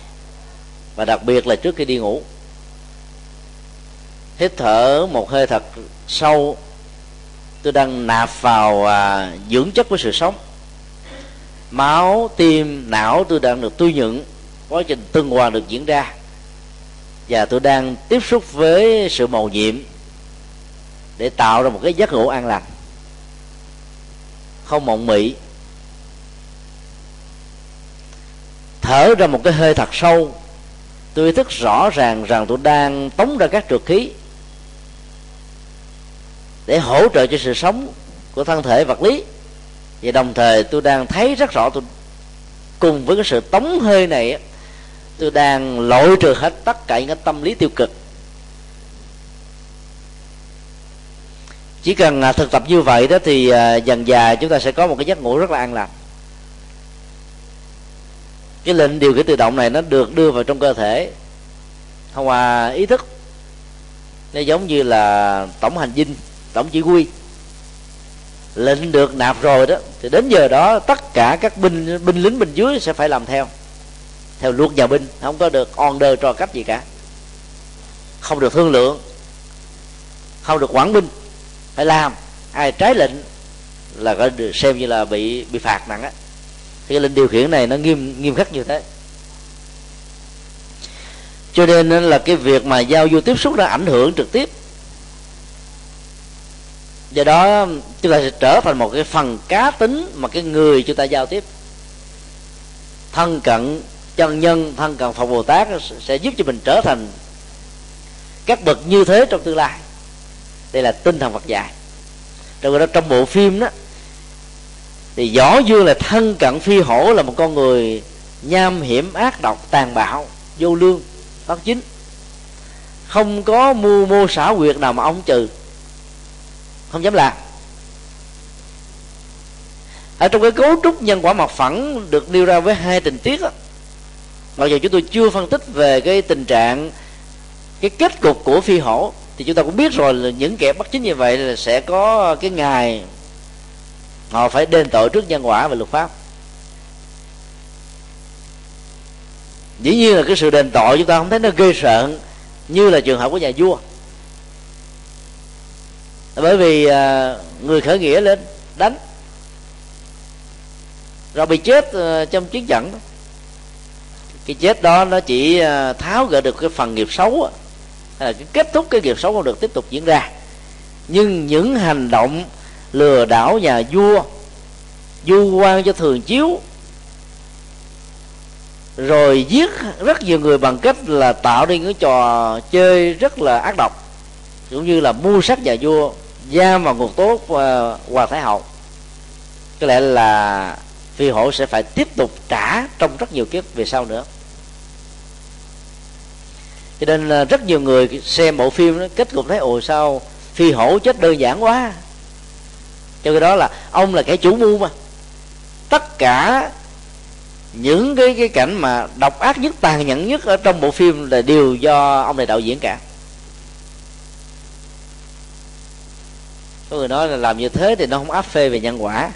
và đặc biệt là trước khi đi ngủ. Hít thở một hơi thật sâu tôi đang nạp vào à, dưỡng chất của sự sống. Máu tim não tôi đang được tôi nhận quá trình tuần hoàn được diễn ra. Và tôi đang tiếp xúc với sự màu nhiệm để tạo ra một cái giấc ngủ an lành. Không mộng mị. Thở ra một cái hơi thật sâu. Tôi ý thức rõ ràng rằng tôi đang tống ra các trượt khí để hỗ trợ cho sự sống của thân thể vật lý. Và đồng thời tôi đang thấy rất rõ tôi cùng với cái sự tống hơi này tôi đang loại trừ hết tất cả những cái tâm lý tiêu cực. Chỉ cần à, thực tập như vậy đó thì à, dần dà chúng ta sẽ có một cái giấc ngủ rất là an lành. Cái lệnh điều khiển tự động này nó được đưa vào trong cơ thể, thông qua ý thức. Nó giống như là tổng hành dinh tổng chỉ huy. Lệnh được nạp rồi đó, thì đến giờ đó tất cả các binh binh lính bên dưới sẽ phải làm theo. Theo luật nhà binh, không có được order cho cách gì cả. Không được thương lượng, không được quản binh. Phải làm, ai trái lệnh là có được xem như là bị bị phạt nặng á. Thì cái lệnh điều khiển này nó nghiêm nghiêm khắc như thế. Cho nên là cái việc mà giao du tiếp xúc nó ảnh hưởng trực tiếp do đó, chúng ta sẽ trở thành một cái phần cá tính mà cái người chúng ta giao tiếp. Thân cận chân nhân, thân cận phật bồ tát sẽ giúp cho mình trở thành các bậc như thế trong tương lai. Đây là tinh thần phật dạy. Trong đó, trong bộ phim đó, thì võ dương là thân cận phi hổ, là một con người nham hiểm, ác độc, tàn bạo, vô lương, bất chính. Không có mưu mô xảo quyệt nào mà ông trừ không dám làm ở trong cái cấu trúc nhân quả mặt phẳng được nêu ra với hai tình tiết đó, mặc dù chúng tôi chưa phân tích về cái tình trạng cái kết cục của phi hổ thì chúng ta cũng biết rồi là những kẻ bất chính như vậy là sẽ có cái ngày họ phải đền tội trước nhân quả và luật pháp. Dĩ nhiên là cái sự đền tội chúng ta không thấy nó ghê sợ như là trường hợp của nhà vua bởi vì à, người khởi nghĩa lên đánh. Rồi bị chết à, trong chiến trận đó. Cái chết đó nó chỉ à, tháo gỡ được cái phần nghiệp xấu hay là cái kết thúc cái nghiệp xấu không được tiếp tục diễn ra. Nhưng những hành động lừa đảo nhà vua du quan cho thường chiếu rồi giết rất nhiều người bằng cách là tạo nên những trò chơi rất là ác độc cũng như là mua sát nhà vua giam vào ngục tốt ờ, uh, hoàng thái hậu có lẽ là phi hổ sẽ phải tiếp tục trả trong rất nhiều kiếp về sau nữa. Cho nên rất nhiều người xem bộ phim đó kết cục thấy ồ sao phi hổ chết đơn giản quá. Cho cái đó là ông là kẻ chủ mưu mà. Tất cả những cái cái cảnh mà độc ác nhất tàn nhẫn nhất ở trong bộ phim là đều do ông này đạo diễn cả. Có người nói là làm như thế thì nó không áp phê về nhân quả.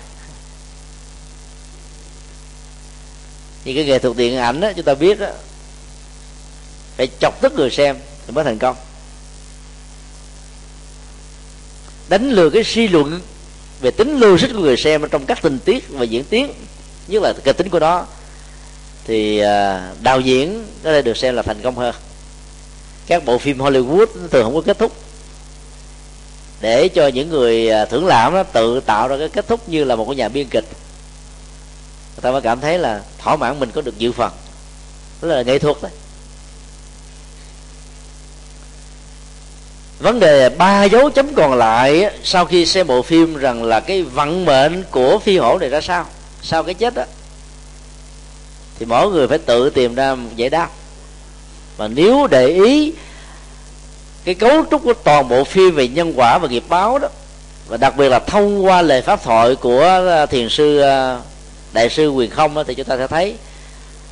Như cái nghệ thuật điện ảnh đó chúng ta biết đó phải chọc tức người xem thì mới thành công. Đánh lừa cái suy luận về tính logic của người xem trong các tình tiết và diễn tiến, nhất là kịch tính của nó, thì à, đạo diễn có thể được xem là thành công hơn. Các bộ phim Hollywood thường không có kết thúc để cho những người à, thưởng lãm nó tự tạo ra cái kết thúc như là một cái nhà biên kịch. Người ta mới cảm thấy là thỏa mãn mình có được dự phần. Đó là nghệ thuật đấy. Vấn đề ba dấu chấm còn lại sau khi xem bộ phim rằng là cái vận mệnh của phi hổ này ra sao, sau cái chết đó thì mỗi người phải tự tìm ra một giải đáp. Và nếu để ý cái cấu trúc của toàn bộ phim về nhân quả và nghiệp báo đó. Và đặc biệt là thông qua lời pháp thoại của à, thiền sư à, đại sư quyền không đó, thì chúng ta sẽ thấy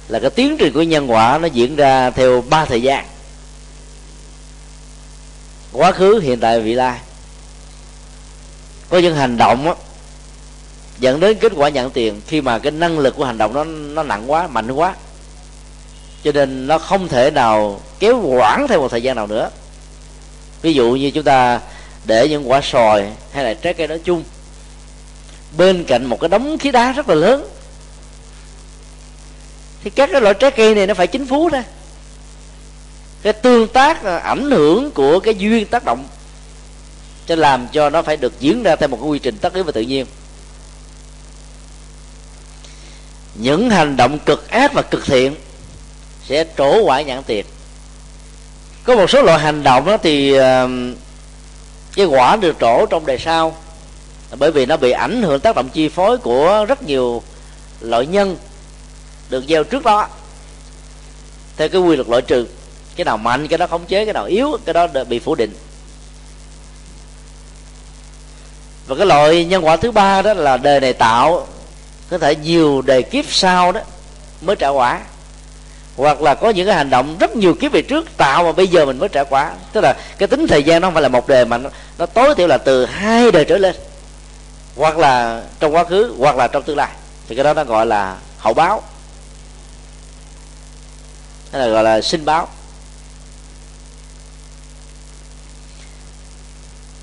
là cái tiến trình của nhân quả nó diễn ra theo ba thời gian. Quá khứ hiện tại vị lai. Có những hành động đó, dẫn đến kết quả nhận tiền khi mà cái năng lực của hành động nó nó nặng quá mạnh quá. Cho nên nó không thể nào kéo quãng theo một thời gian nào nữa ví dụ như chúng ta để những quả sòi hay là trái cây nói chung, bên cạnh một cái đống khí đá rất là lớn, thì các cái loại trái cây này nó phải chính phú ra. Cái tương tác à, ảnh hưởng của cái duyên tác động cho làm cho nó phải được diễn ra theo một cái quy trình tất yếu và tự nhiên. Những hành động cực ác và cực thiện sẽ trổ quả nhãn tiền có một số loại hành động đó thì cái quả được trổ trong đời sau. Bởi vì nó bị ảnh hưởng tác động chi phối của rất nhiều loại nhân được gieo trước đó. Theo cái quy luật loại trừ, cái nào mạnh, cái đó khống chế, cái nào yếu, cái đó bị phủ định. Và cái loại nhân quả thứ ba đó là đời này tạo, có thể nhiều đời kiếp sau đó mới trả quả hoặc là có những cái hành động rất nhiều kiếp về trước tạo mà bây giờ mình mới trả quả tức là cái tính thời gian nó không phải là một đề mà nó, nó tối thiểu là từ hai đời trở lên. Hoặc là trong quá khứ hoặc là trong tương lai. Thì cái đó nó gọi là hậu báo. Hay là gọi là sinh báo.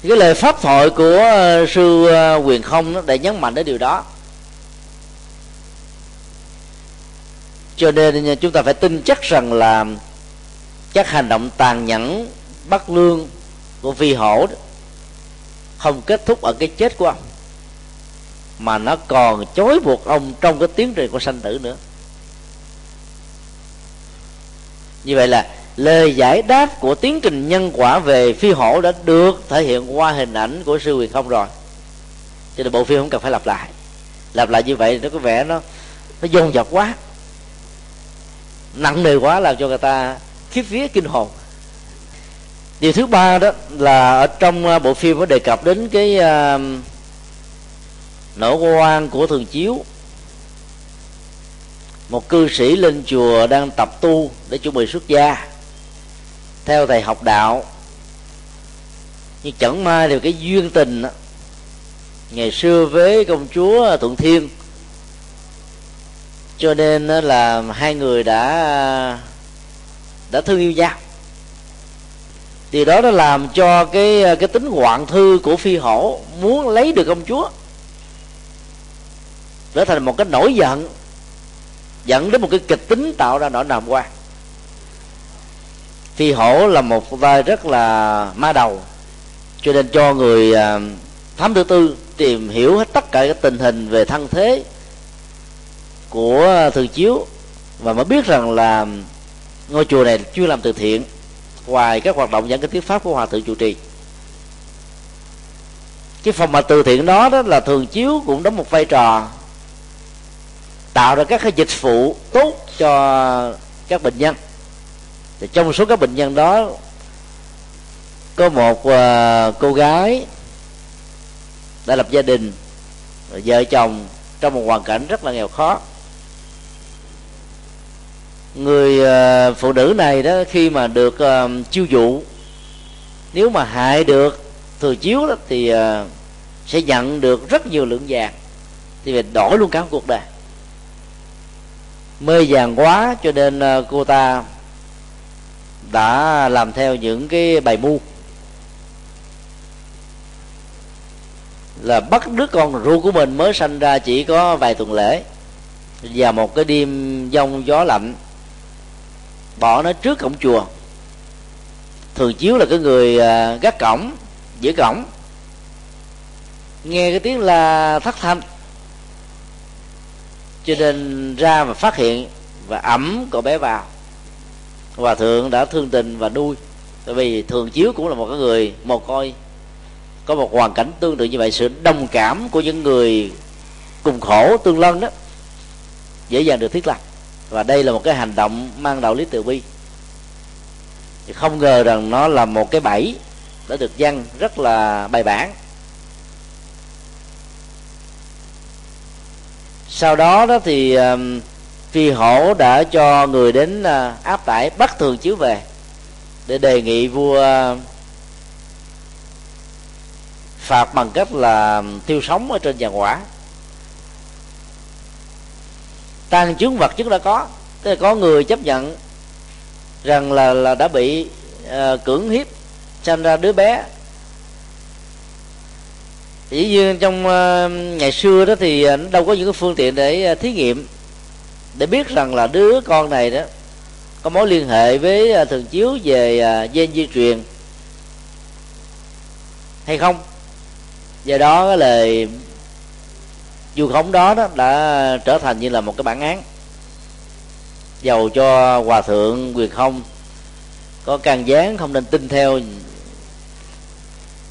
Cái lời pháp thoại của ờ, sư ờ, quyền không đã nhấn mạnh đến điều đó. Cho nên chúng ta phải tin chắc rằng là các hành động tàn nhẫn bất lương của vi hổ đó, không kết thúc ở cái chết của ông mà nó còn chối buộc ông trong cái tiến trình của sanh tử nữa. Như vậy là lời giải đáp của tiến trình nhân quả về phi hổ đã được thể hiện qua hình ảnh của sư quyền không rồi. Cho nên bộ phim không cần phải lặp lại. Lặp lại như vậy nó có vẻ nó nó dồn dập quá nặng nề quá làm cho người ta khiếp vía kinh hồn. Điều thứ ba đó là ở trong à, bộ phim có đề cập đến cái uh, nỗi oan của thường chiếu. Một cư sĩ lên chùa đang tập tu để chuẩn bị xuất gia theo thầy học đạo. Nhưng chẳng may thì cái duyên tình đó, ngày xưa với công chúa thuận thiên cho nên là hai người đã đã thương yêu nhau. Thì đó nó làm cho cái cái tính hoạn thư của phi hổ muốn lấy được công chúa trở thành một cái nổi giận, dẫn đến một cái kịch tính tạo ra nỗi nàm quan phi hổ là một vai rất là ma đầu, cho nên cho người à, thám tử tư tìm hiểu hết tất cả các tình hình về thân thế của ờ, thường chiếu. Và mới biết rằng là ngôi chùa này chưa làm từ thiện ngoài các hoạt động giảng kinh thuyết pháp của hòa thượng chủ trì. Cái phòng mà từ thiện đó đó là thường chiếu cũng đóng một vai trò tạo ra các cái dịch vụ tốt cho các bệnh nhân. Thì trong số các bệnh nhân đó có một uh, cô gái đã lập gia đình vợ chồng trong một hoàn cảnh rất là nghèo khó người ờ, phụ nữ này đó khi mà được uh, chiêu dụ nếu mà hại được thừa chiếu đó thì uh, sẽ nhận được rất nhiều lượng vàng. Thì phải đổi luôn cả cuộc đời. Mê vàng quá cho nên uh, cô ta đã làm theo những cái bài mưu. Là bắt đứa con ruột của mình mới sanh ra chỉ có vài tuần lễ. Và một cái đêm giông gió lạnh bỏ nó trước cổng chùa. Thường chiếu là cái người à, gác cổng giữ cổng. Nghe cái tiếng là thất thanh. Cho nên ra và phát hiện và ẩm cậu bé vào. Hòa thượng đã thương tình và nuôi. Tại vì thường chiếu cũng là một cái người mồ côi. Có một hoàn cảnh tương tự như vậy, sự đồng cảm của những người cùng khổ tương lân đó, dễ dàng được thiết lập và đây là một cái hành động mang đạo lý từ bi. Thì không ngờ rằng nó là một cái bẫy đã được dăng rất là bài bản. Sau đó đó thì phi hổ đã cho người đến à, áp tải bắt thường chiếu về để đề nghị vua à, phạt bằng cách là tiêu sống ở trên giàn quả tan chứng vật chất đã có. Tức là có người chấp nhận rằng là là đã bị uh, cưỡng hiếp sanh ra đứa bé. Dĩ nhiên trong uh, ngày xưa đó thì uh, đâu có những cái phương tiện để uh, thí nghiệm để biết rằng là đứa con này đó có mối liên hệ với uh, thường chiếu về uh, gen di truyền hay không. Do đó cái vu khống đó đó đã trở thành như là một cái bản án. Dầu cho hòa thượng quyền không có can gián không nên tin theo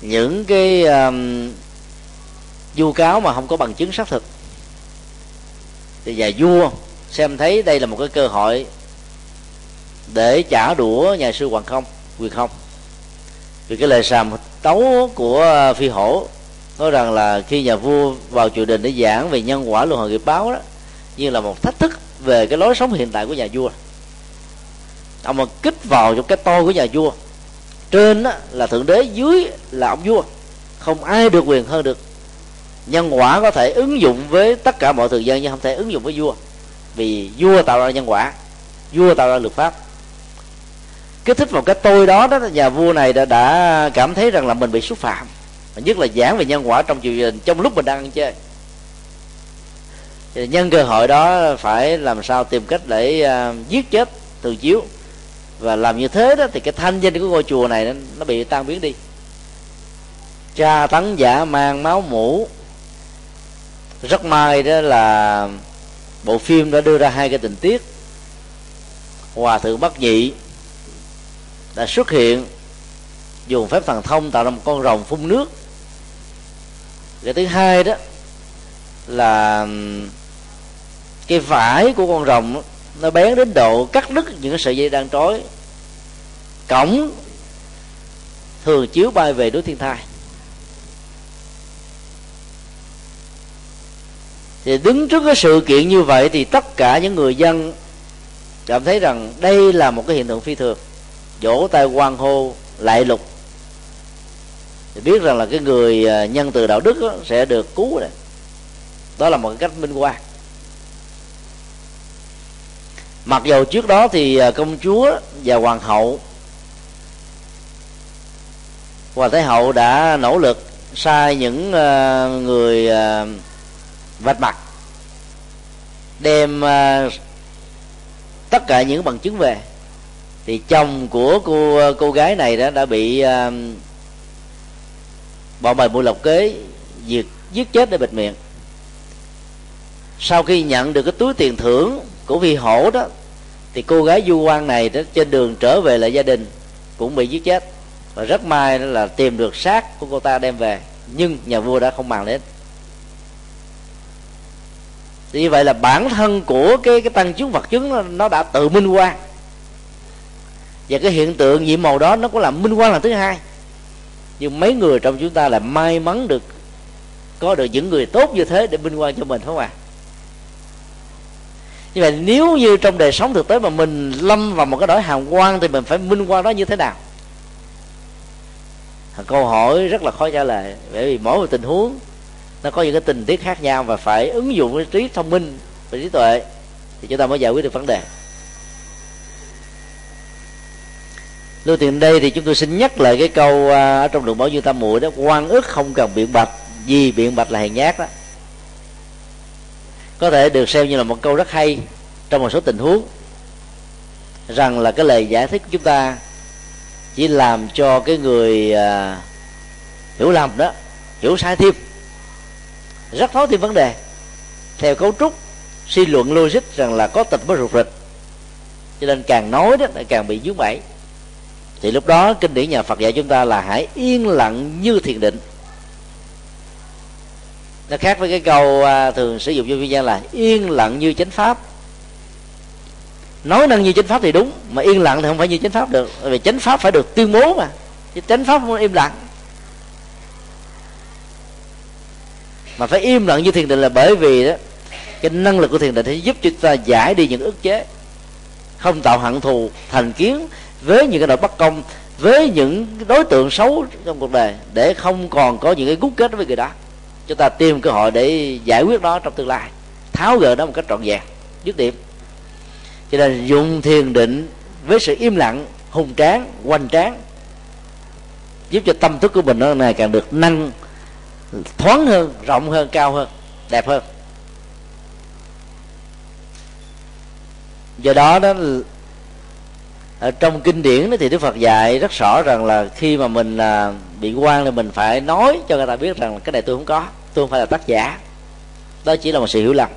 những cái um, vu cáo mà không có bằng chứng xác thực. Thì nhà vua xem thấy đây là một cái cơ hội để trả đũa nhà sư hoàng không quyền không. Vì cái lời sàm tấu của phi hổ nói rằng là khi nhà vua vào triều đình để giảng về nhân quả luân hồi nghiệp báo đó như là một thách thức về cái lối sống hiện tại của nhà vua. Ông mà kích vào trong cái tôi của nhà vua trên đó là thượng đế dưới là ông vua. Không ai được quyền hơn được. Nhân quả có thể ứng dụng với tất cả mọi thường dân nhưng không thể ứng dụng với vua. Vì vua tạo ra nhân quả vua tạo ra luật pháp. Kích thích vào cái tôi đó đó nhà vua này đã, đã cảm thấy rằng là mình bị xúc phạm nhất là giảng về nhân quả trong chiều trong lúc mình đang ăn chơi. Thì nhân cơ hội đó phải làm sao tìm cách để uh, giết chết từ chiếu. Và làm như thế đó thì cái thanh danh của ngôi chùa này nó, nó bị tan biến đi. Tra tấn giả mang máu mũ rất may đó là bộ phim đã đưa ra hai cái tình tiết. Hòa thượng bắc nhị đã xuất hiện dùng phép thần thông tạo ra một con rồng phun nước cái thứ hai đó là cái vải của con rồng nó bén đến độ cắt đứt những cái sợi dây đang trói. Cổng thường chiếu bay về núi thiên thai. Thì đứng trước cái sự kiện như vậy thì tất cả những người dân cảm thấy rằng đây là một cái hiện tượng phi thường. Vỗ tay quan hô, lại lục thì biết rằng là cái người à, nhân từ đạo đức đó, sẽ được cứu này đó là một cái cách minh quan mặc dù trước đó thì à, công chúa và hoàng hậu hoàng thái hậu đã nỗ lực sai những à, người vạch mặt đem tất cả những bằng chứng về thì chồng của cô cô gái này đã đã bị bọn bài mưu lọc kế diệt giết chết để bịt miệng. Sau khi nhận được cái túi tiền thưởng của vi hổ đó thì cô gái du quan này đó trên đường trở về lại gia đình cũng bị giết chết. Và rất may đó là tìm được xác của cô ta đem về nhưng nhà vua đã không màng đến. Thì như vậy là bản thân của cái cái tăng chứng vật chứng nó, nó đã tự minh quan và cái hiện tượng nhiệm màu đó nó cũng là minh quan là thứ hai nhưng mấy người trong chúng ta là may mắn được có được những người tốt như thế để minh quan cho mình phải không ạ à? như vậy nếu như trong đời sống thực tế mà mình lâm vào một cái đổi hàm quan thì mình phải minh quan đó như thế nào câu hỏi rất là khó trả lời, bởi vì mỗi một tình huống nó có những cái tình tiết khác nhau và phải ứng dụng cái trí thông minh và trí tuệ thì chúng ta mới giải quyết được vấn đề lưu tiền đây thì chúng tôi xin nhắc lại cái câu à, ở trong đường bảo như tam muội đó quan ức không cần biện bạch vì biện bạch là hèn nhát đó. Có thể được xem như là một câu rất hay trong một số tình huống rằng là cái lời giải thích của chúng ta chỉ làm cho cái người à, hiểu lầm đó hiểu sai thêm rất khó thêm vấn đề. Theo cấu trúc suy luận logic rằng là có tịch mới rụt rịch cho nên càng nói đó lại càng bị dướng bẫy thì lúc đó kinh điển nhà Phật dạy chúng ta là hãy yên lặng như thiền định. Nó khác với cái câu à, thường sử dụng cho viên gian là yên lặng như chánh pháp. Nói năng như chánh pháp thì đúng, mà yên lặng thì không phải như chánh pháp được. Vì chánh pháp phải được tuyên bố mà. Chứ chánh pháp không im lặng. Mà phải im lặng như thiền định là bởi vì đó, cái năng lực của thiền định sẽ giúp cho chúng ta giải đi những ức chế, không tạo hận thù, thành kiến với những cái nỗi bất công, với những đối tượng xấu trong cuộc đời, để không còn có những cái gút kết với người đó. Chúng ta tìm cơ hội để giải quyết đó trong tương lai. Tháo gỡ đó một cách trọn vẹn, dứt điểm. Cho nên dùng thiền định với sự im lặng, hùng tráng, hoành tráng, giúp cho tâm thức của mình nó ngày càng được năng, thoáng hơn, rộng hơn, cao hơn, đẹp hơn. Do đó đó ở trong kinh điển thì đức phật dạy rất rõ rằng là khi mà mình là bị quan thì mình phải nói cho người ta biết rằng cái này tôi không có, tôi không phải là tác giả. Đó chỉ là một sự hiểu lầm.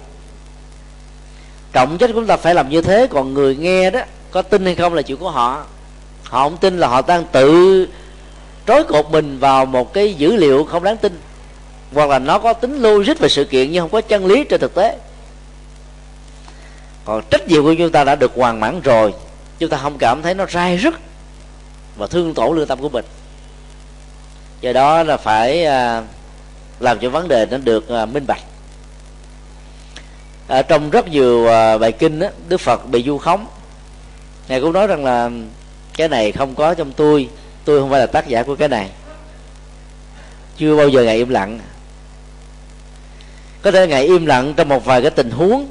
Trọng trách chúng ta phải làm như thế, còn người nghe đó, có tin hay không là chuyện của họ. Họ không tin là họ đang tự trói cột mình vào một cái dữ liệu không đáng tin. Hoặc là nó có tính logic về sự kiện nhưng không có chân lý trên thực tế. Còn trách nhiệm của chúng ta đã được hoàn mãn rồi chúng ta không cảm thấy nó sai rứt và thương tổn lương tâm của mình. Do đó là phải à, làm cho vấn đề nó được à, minh bạch. Ở trong rất nhiều bài kinh đó, đức phật bị du khống. Ngài cũng nói rằng là cái này không có trong tôi tôi không phải là tác giả của cái này. Chưa bao giờ ngài im lặng. Có thể ngài im lặng trong một vài cái tình huống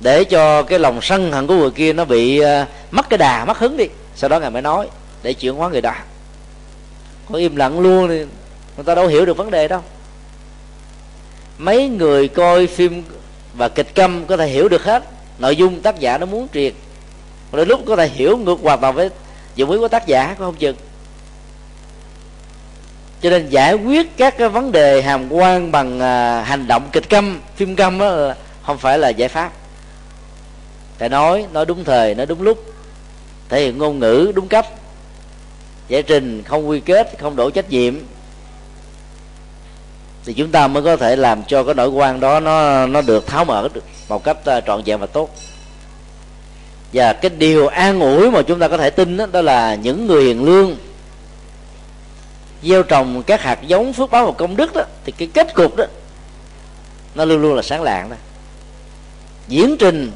để cho cái lòng sân hận của người kia nó bị ờ, mất cái đà, mất hứng đi. Sau đó ngài mới nói, để chuyển hóa người đó. Có im lặng luôn thì người ta đâu hiểu được vấn đề đâu. Mấy người coi phim và kịch câm có thể hiểu được hết. Nội dung tác giả nó muốn truyền. Đôi lúc có thể hiểu ngược hoàn toàn với dụng ý của tác giả, có không chừng? Cho nên giải quyết các cái vấn đề hàm quan bằng ờ, hành động kịch câm, phim câm đó ờ, không phải là giải pháp phải nói nói đúng thời nói đúng lúc. Thể hiện ngôn ngữ đúng cách. Giải trình không quy kết không đổ trách nhiệm. Thì chúng ta mới có thể làm cho cái nội quan đó nó nó được tháo mở được một cách uh, trọn vẹn và tốt. Và cái điều an ủi mà chúng ta có thể tin đó, đó là những người hiền lương gieo trồng các hạt giống phước báo và công đức đó thì cái kết cục đó nó luôn luôn là sáng lạng đó. Diễn trình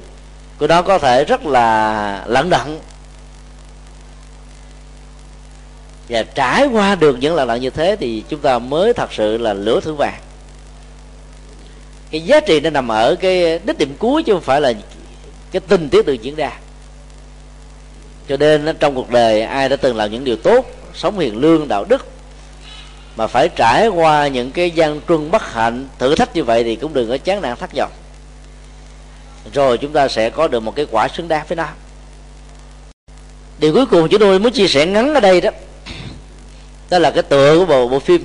của nó có thể rất là lận đận. Và trải qua được những lần lận như thế thì chúng ta mới thật sự là lửa thử vàng. Cái giá trị nó nằm ở cái đích điểm cuối chứ không phải là cái tình tiết được diễn ra. Cho nên trong cuộc đời ai đã từng làm những điều tốt, sống hiền lương, đạo đức, mà phải trải qua những cái gian truân bất hạnh, thử thách như vậy thì cũng đừng có chán nản thất vọng rồi chúng ta sẽ có được một cái quả xứng đáng với nó. Điều cuối cùng chúng tôi muốn chia sẻ ngắn ở đây đó đó là cái tựa của bộ bộ phim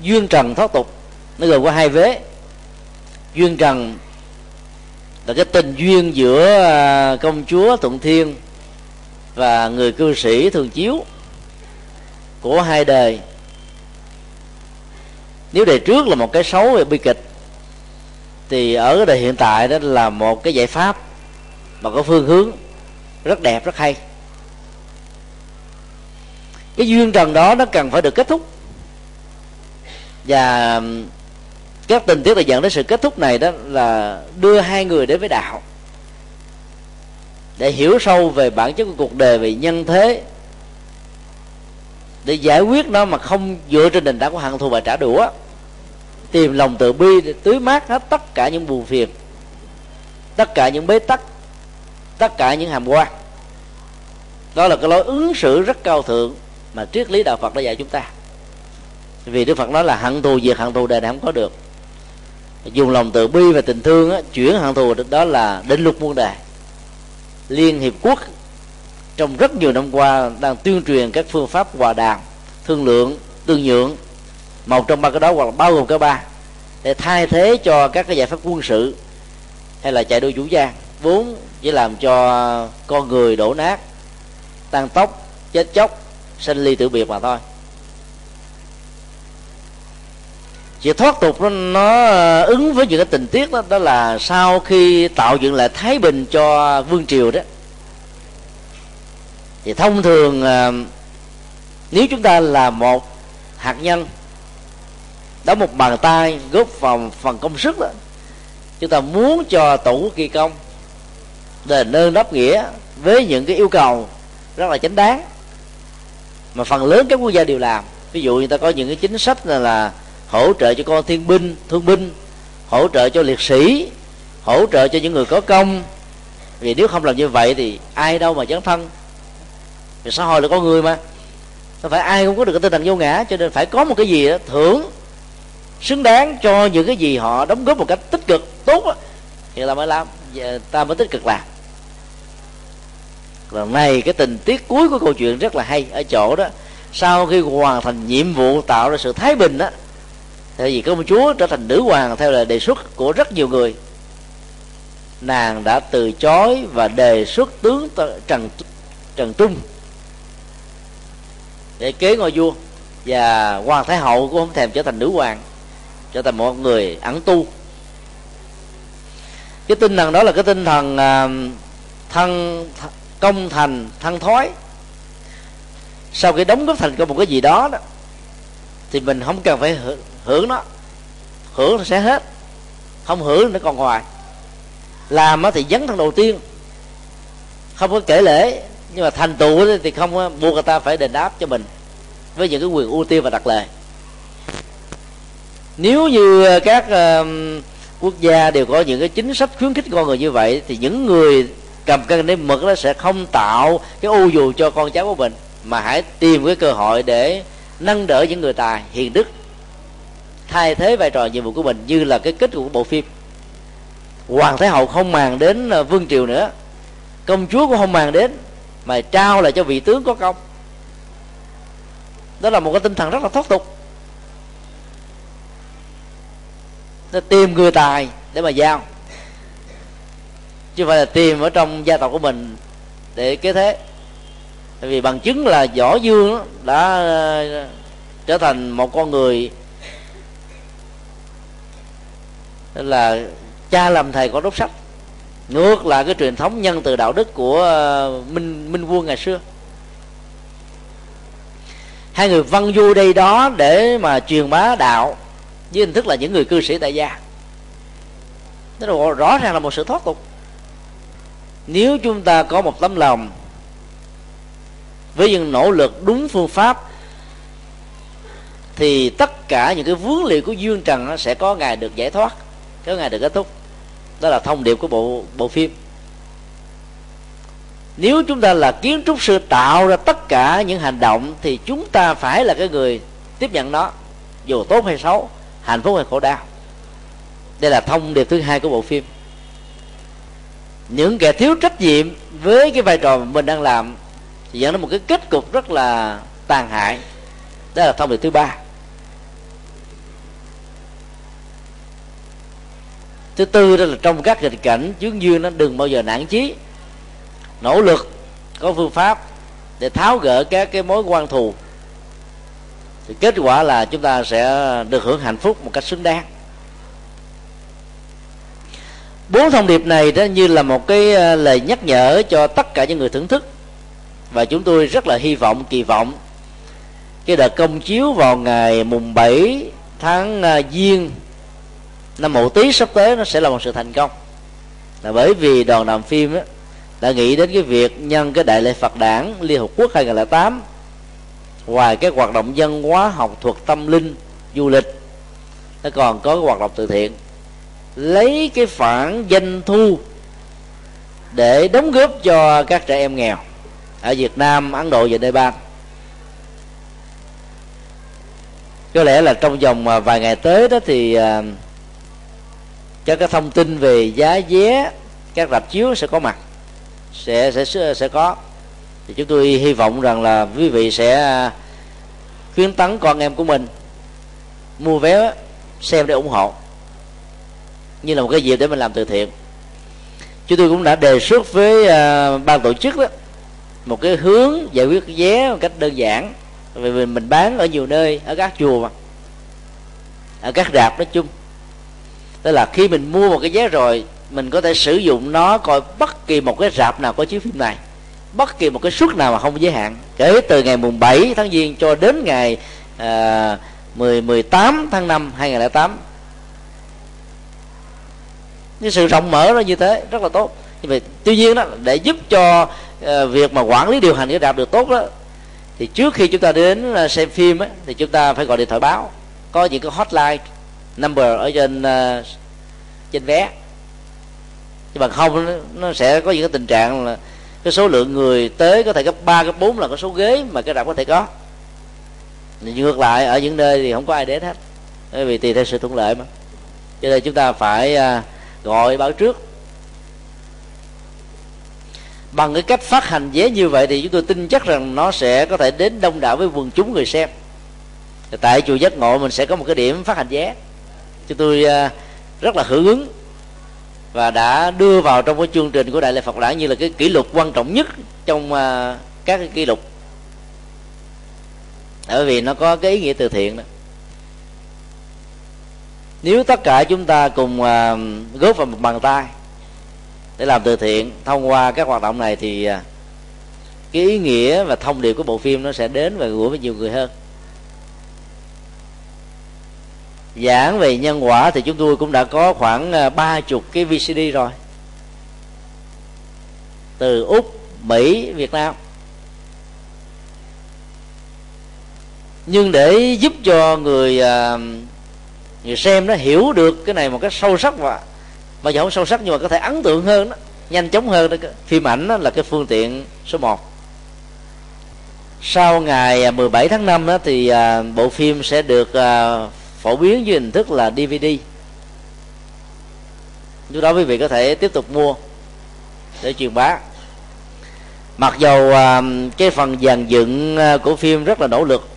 duyên trần thoát tục. Nó gồm có hai vế. Duyên trần là cái tình duyên giữa à, công chúa thuận thiên và người cư sĩ thường chiếu của hai đời. Nếu đời trước là một cái xấu về bi kịch thì ở cái đời hiện tại đó là một cái giải pháp, mà có phương hướng rất đẹp, rất hay. Cái duyên trần đó nó cần phải được kết thúc. Và các tình tiết là dẫn đến sự kết thúc này đó là đưa hai người đến với đạo. Để hiểu sâu về bản chất của cuộc đời, về nhân thế. Để giải quyết nó mà không dựa trên nền tảng của hận thù và trả đũa tìm lòng từ bi để tưới mát hết tất cả những buồn phiền tất cả những bế tắc tất cả những hàm quan. Đó là cái lối ứng xử rất cao thượng mà triết lý đạo phật đã dạy chúng ta. Vì đức phật nói là hận thù diệt hận thù đời này không có được. Dùng lòng từ bi và tình thương á, chuyển hận thù đó là định luật muôn đời liên hiệp quốc trong rất nhiều năm qua đang tuyên truyền các phương pháp hòa đàm thương lượng tương nhượng một trong ba cái đó hoặc là bao gồm cả ba. Để thay thế cho các cái giải pháp quân sự hay là chạy đua vũ trang. Vốn chỉ làm cho con người đổ nát tăng tốc chết chóc sinh ly tử biệt mà thôi. Chuyện thoát tục nó, nó ứng với những cái tình tiết đó đó là sau khi tạo dựng lại thái bình cho vương triều đó. Thì thông thường à, nếu chúng ta là một hạt nhân đóng một bàn tay góp vào phần công sức đó. Chúng ta muốn cho tổ quốc kỳ công đền ơn đáp nghĩa với những cái yêu cầu rất là chính đáng. Mà phần lớn các quốc gia đều làm. Ví dụ người ta có những cái chính sách là, là hỗ trợ cho con thiên binh thương binh hỗ trợ cho liệt sĩ hỗ trợ cho những người có công. Vì nếu không làm như vậy thì ai đâu mà dấn thân. Vì xã hội là có người mà. Không phải ai cũng có được cái tinh thần vô ngã cho nên phải có một cái gì đó thưởng xứng đáng cho những cái gì họ đóng góp một cách tích cực tốt đó, thì ta mới làm ta mới tích cực làm. Lần này cái tình tiết cuối của câu chuyện rất là hay ở chỗ đó. Sau khi hoàn thành nhiệm vụ tạo ra sự thái bình đó thì vì công chúa trở thành nữ hoàng theo lời đề xuất của rất nhiều người nàng đã từ chối và đề xuất tướng trần trần trung để kế ngôi vua và hoàng thái hậu cũng không thèm trở thành nữ hoàng trở thành một người ẩn tu. Cái tinh thần đó là cái tinh thần à, thân công thành thân thói. Sau khi đóng góp thành công một cái gì đó, đó thì mình không cần phải hưởng nó. Hưởng nó sẽ hết không hưởng nó còn ngoài làm thì dấn thân đầu tiên không có kể lễ nhưng mà thành tựu thì không buộc người ta phải đền đáp cho mình với những cái quyền ưu tiên và đặc lệ nếu như ờ, các uh, quốc gia đều có những cái chính sách khuyến khích con người như vậy thì những người cầm cân để mực nó sẽ không tạo cái ô dù cho con cháu của mình mà hãy tìm cái cơ hội để nâng đỡ những người tài hiền đức thay thế vai trò nhiệm vụ của mình như là cái kết của bộ phim. Hoàng thái hậu không màng đến ờ, vương triều nữa. Công chúa cũng không màng đến mà trao lại cho vị tướng có công. Đó là một cái tinh thần rất là thoát tục. Nó tìm người tài để mà giao. Chứ không phải là tìm ở trong gia tộc của mình để kế thế. Tại vì bằng chứng là võ dương đã ờ, trở thành một con người là cha làm thầy có đốt sách ngược lại cái truyền thống nhân từ đạo đức của ờ, minh minh quân ngày xưa. Hai người văn du đây đó để mà truyền bá đạo với hình thức là những người cư sĩ tại gia. Đó là rõ ràng là một sự thoát tục. Nếu chúng ta có một tấm lòng với những nỗ lực đúng phương pháp, thì tất cả những cái vướng liệu của dương trần nó sẽ có ngày được giải thoát, có ngày được kết thúc. Đó là thông điệp của bộ bộ phim. Nếu chúng ta là kiến trúc sư tạo ra tất cả những hành động, thì chúng ta phải là cái người tiếp nhận nó, dù tốt hay xấu hạnh phúc hay khổ đau. Đây là thông điệp thứ hai của bộ phim. Những kẻ thiếu trách nhiệm với cái vai trò mà mình đang làm thì dẫn đến một cái kết cục rất là tàn hại. Đó là thông điệp thứ ba. Thứ tư đó là trong các nghịch cảnh, chướng duyên nó đừng bao giờ nản chí. Nỗ lực, có phương pháp để tháo gỡ các cái mối quan thù thì kết quả là chúng ta sẽ được hưởng hạnh phúc một cách xứng đáng. Bốn thông điệp này đó như là một cái ờ, lời nhắc nhở cho tất cả những người thưởng thức. Và chúng tôi rất là hy vọng kỳ vọng cái đợt công chiếu vào ngày mùng 7 tháng ờ, giêng năm mậu tý sắp tới nó sẽ là một sự thành công. Là bởi vì đoàn làm phim đó, đã nghĩ đến cái việc nhân cái đại lễ Phật đản Liên Hợp Quốc 2008 ngoài cái hoạt động dân hóa học thuật tâm linh du lịch nó còn có cái hoạt động từ thiện lấy cái phản doanh thu để đóng góp cho các trẻ em nghèo ở Việt Nam, Ấn Độ và Nepal. Có lẽ là trong vòng à, vài ngày tới đó thì à, cho các cái thông tin về giá vé các rạp chiếu sẽ có mặt sẽ sẽ sẽ có thì chúng tôi hy vọng rằng là quý vị sẽ à, khuyến tấn con em của mình mua vé xem để ủng hộ. Như là một cái dịp để mình làm từ thiện. Chúng tôi cũng đã đề xuất với uh, ban tổ chức đó một cái hướng giải quyết vé một cách đơn giản. Vì mình, mình bán ở nhiều nơi ở các chùa mà ở các rạp nói chung. Tức là khi mình mua một cái vé rồi mình có thể sử dụng nó coi bất kỳ một cái rạp nào có chiếu phim này bất kỳ một cái suất nào mà không giới hạn. Kể từ ngày mùng 7 tháng giêng cho đến ngày uh, 10 18 tháng 5 2008 cái sự rộng mở nó như thế rất là tốt. Nhưng mà tuy nhiên đó để giúp cho uh, việc mà quản lý điều hành cái đạp được tốt đó thì trước khi chúng ta đến ờ, xem phim ấy, thì chúng ta phải gọi điện thoại báo. Có những cái hotline number ở trên uh, trên vé. Nhưng mà không nó, nó sẽ có những cái tình trạng là cái số lượng người tới có thể gấp 3, gấp 4 là cái số ghế mà cái rạp có thể có. Ngược lại ở những nơi thì không có ai đến hết. Bởi vì tùy theo sự thuận lợi mà. Cho nên chúng ta phải à, gọi báo trước. Bằng cái cách phát hành vé như vậy thì chúng tôi tin chắc rằng nó sẽ có thể đến đông đảo với quần chúng người xem. Tại chùa giác ngộ mình sẽ có một cái điểm phát hành vé. Chúng tôi à, rất là hưởng ứng và đã đưa vào trong cái chương trình của đại lễ phật đản như là cái kỷ lục quan trọng nhất trong à, các cái kỷ lục. Bởi vì nó có cái ý nghĩa từ thiện đó. Nếu tất cả chúng ta cùng à, góp vào một bàn tay để làm từ thiện, thông qua các hoạt động này thì à, cái ý nghĩa và thông điệp của bộ phim nó sẽ đến và gửi với nhiều người hơn. Giảng về nhân quả thì chúng tôi cũng đã có khoảng à, ba chục cái VCD rồi. Từ úc, mỹ, việt nam. Nhưng để giúp cho người à, người xem nó hiểu được cái này một cách sâu sắc và, mà giờ không sâu sắc nhưng mà có thể ấn tượng hơn đó, nhanh chóng hơn đó, phim ảnh đó là cái phương tiện số 1 sau ngày à, 17 tháng 5 đó thì bộ phim sẽ được phổ biến dưới hình thức là DVD lúc đó quý vị có thể tiếp tục mua để truyền bá. Mặc dầu à, cái phần dàn dựng à, của phim rất là nỗ lực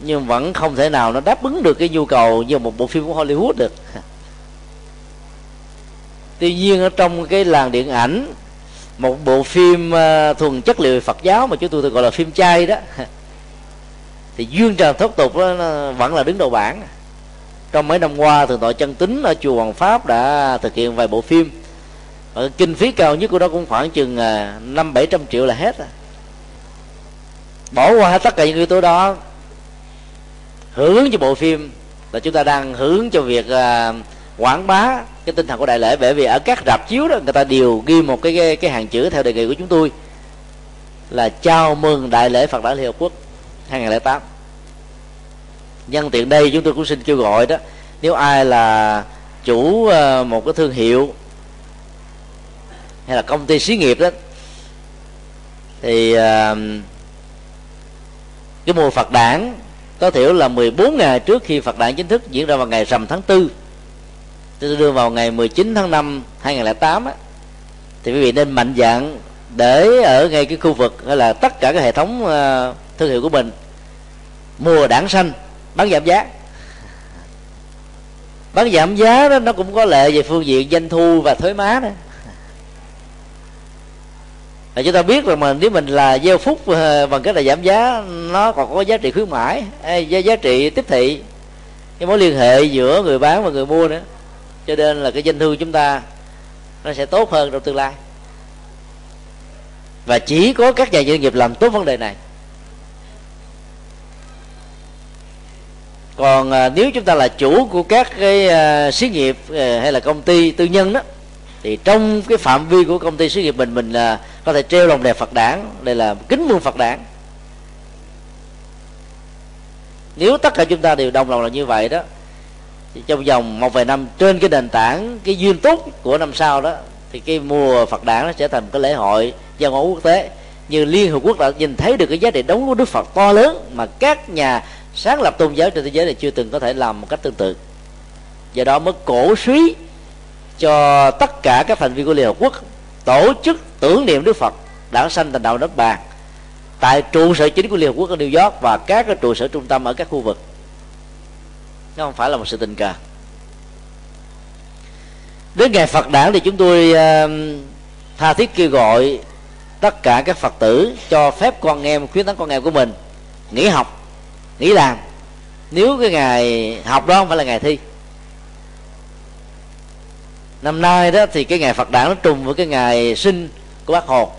nhưng vẫn không thể nào nó đáp ứng được cái nhu cầu như một bộ phim của Hollywood được. [laughs] Tuy nhiên ở trong cái làng điện ảnh một bộ phim à, thuần chất liệu Phật giáo mà chúng tôi gọi là phim chay đó [laughs] thì duyên trần Thất tục đó, nó vẫn là đứng đầu bảng trong mấy năm qua thượng tọa chân tính ở chùa Hoàng Pháp đã thực hiện vài bộ phim. Ở kinh phí cao nhất của đó cũng khoảng chừng à, năm bảy trăm triệu là hết rồi. Bỏ qua tất cả những yếu tố đó hướng cho bộ phim là chúng ta đang hướng cho việc uh, quảng bá cái tinh thần của đại lễ. Bởi vì ở các rạp chiếu đó người ta đều ghi một cái cái, cái hàng chữ theo đề nghị của chúng tôi là chào mừng đại lễ Phật đản Liên Hợp Quốc 2008 nhân tiện đây chúng tôi cũng xin kêu gọi đó nếu ai là chủ ờ, một cái thương hiệu hay là công ty xí nghiệp đó thì ờ, cái mùa Phật đản có thể là 14 ngày trước khi Phật đản chính thức diễn ra vào ngày rằm tháng 4 tôi đưa vào ngày 19 tháng 5 2008 á, thì quý vị nên mạnh dạng để ở ngay cái khu vực hay là tất cả các hệ thống ờ, thương hiệu của mình. Mùa đảng xanh bán giảm giá. Bán giảm giá đó nó cũng có lệ về phương diện doanh thu và thuế má đó. Là chúng ta biết rằng mà nếu mình là gieo phúc ờ, bằng cách là giảm giá nó còn có giá trị khuyến mãi giá, giá trị tiếp thị. Cái mối liên hệ giữa người bán và người mua nữa. Cho nên là cái doanh thu chúng ta nó sẽ tốt hơn trong tương lai. Và chỉ có các nhà doanh nghiệp làm tốt vấn đề này. Còn à, nếu chúng ta là chủ của các cái à, xí nghiệp à, hay là công ty tư nhân đó thì trong cái phạm vi của công ty xí nghiệp mình mình là có thể treo lồng đèn phật đản đây là kính mương phật đản. Nếu tất cả chúng ta đều đồng lòng là như vậy đó thì trong vòng một vài năm trên cái nền tảng cái duyên tốt của năm sau đó thì cái mùa Phật đản nó sẽ thành một cái lễ hội văn hóa quốc tế. Như Liên Hợp Quốc đã nhìn thấy được cái giá trị đóng của Đức Phật to lớn mà các nhà sáng lập tôn giáo trên thế giới này chưa từng có thể làm một cách tương tự. Do đó mới cổ suý cho tất cả các thành viên của Liên Hợp Quốc tổ chức tưởng niệm Đức Phật Đảng sanh thành đạo đất bàn tại trụ sở chính của Liên Hợp Quốc ở New York và các cái trụ sở trung tâm ở các khu vực. Nó không phải là một sự tình cờ. Đến ngày phật đản thì chúng tôi uh, tha thiết kêu gọi tất cả các phật tử cho phép con em khuyến tấn con em của mình nghỉ học nghĩ làm nếu cái ngày học đó không phải là ngày thi. Năm nay đó thì cái ngày phật đản nó trùng với cái ngày sinh của bác hồ.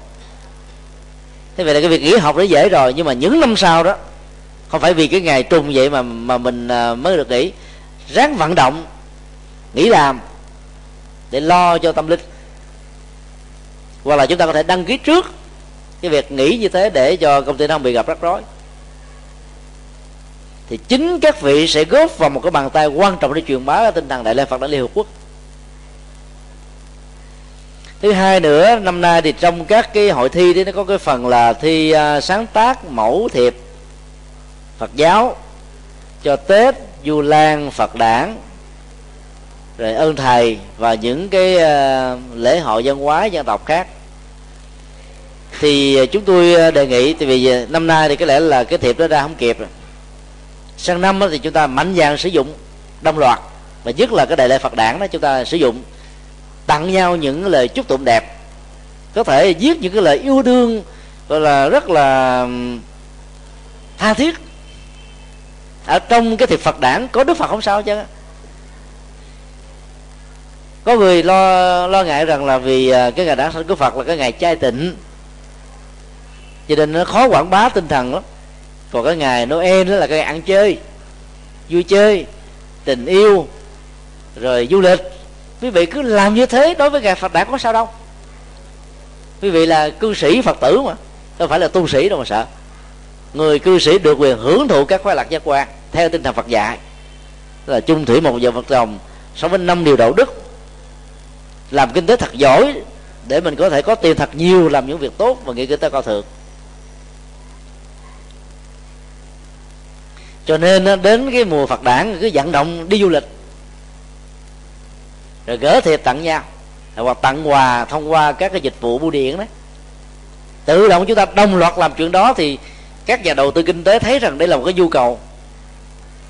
Thế vậy là cái việc nghỉ học nó dễ rồi, nhưng mà những năm sau đó, không phải vì cái ngày trùng vậy mà mà mình à, mới được nghỉ. Ráng vận động, nghỉ làm để lo cho tâm linh. Hoặc là chúng ta có thể đăng ký trước cái việc nghỉ như thế để cho công ty nó không bị gặp rắc rối thì chính các vị sẽ góp vào một cái bàn tay quan trọng để truyền bá tinh thần đại lễ phật đại liên hợp quốc. Thứ hai nữa năm nay thì trong các cái hội thi đấy nó có cái phần là thi uh, sáng tác mẫu thiệp phật giáo cho tết du lan phật đản rồi ơn thầy và những cái uh, lễ hội văn hóa dân tộc khác. Thì à, chúng tôi đề nghị tại vì năm nay thì có lẽ là cái thiệp đó ra không kịp rồi sang năm thì chúng ta mạnh dạn sử dụng đồng loạt. Và nhất là cái đại lễ phật đản đó, chúng ta sử dụng tặng nhau những lời chúc tụng đẹp. Có thể viết những cái lời yêu đương, gọi là rất là tha thiết. Ở trong cái thiệp phật đản có đức phật không sao chứ. Có người lo lo ngại rằng là vì à, cái ngày đản sanh của phật là cái ngày chay tịnh. Cho nên nó khó quảng bá tinh thần lắm còn cái ngày noel đó là cái ngày ăn chơi. Vui chơi, tình yêu, rồi du lịch. Quý vị cứ làm như thế đối với ngày phật đản có sao đâu. Quý vị là cư sĩ phật tử mà không phải là tu sĩ đâu mà sợ. Người cư sĩ được quyền hưởng thụ các khoái lạc giác quan theo tinh thần phật dạy. Là chung thủy một giờ Phật chồng sống với năm điều đạo đức. Làm kinh tế thật giỏi để mình có thể có tiền thật nhiều làm những việc tốt và nghĩ kinh tế cao thượng cho nên đến cái mùa phật đản, cứ vận động đi du lịch. Rồi gỡ thiệp tặng nhau. Hoặc tặng quà, thông qua các cái dịch vụ bưu điện đấy tự động chúng ta đồng loạt làm chuyện đó thì các nhà đầu tư kinh tế thấy rằng đây là một cái nhu cầu.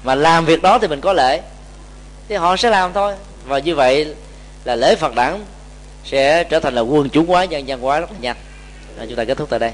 Mà làm việc đó thì mình có lễ. Thì họ sẽ làm thôi. Và như vậy là lễ phật đản sẽ trở thành là quân chủ hóa nhân dân hóa rất là nhanh. Chúng ta kết thúc tại đây.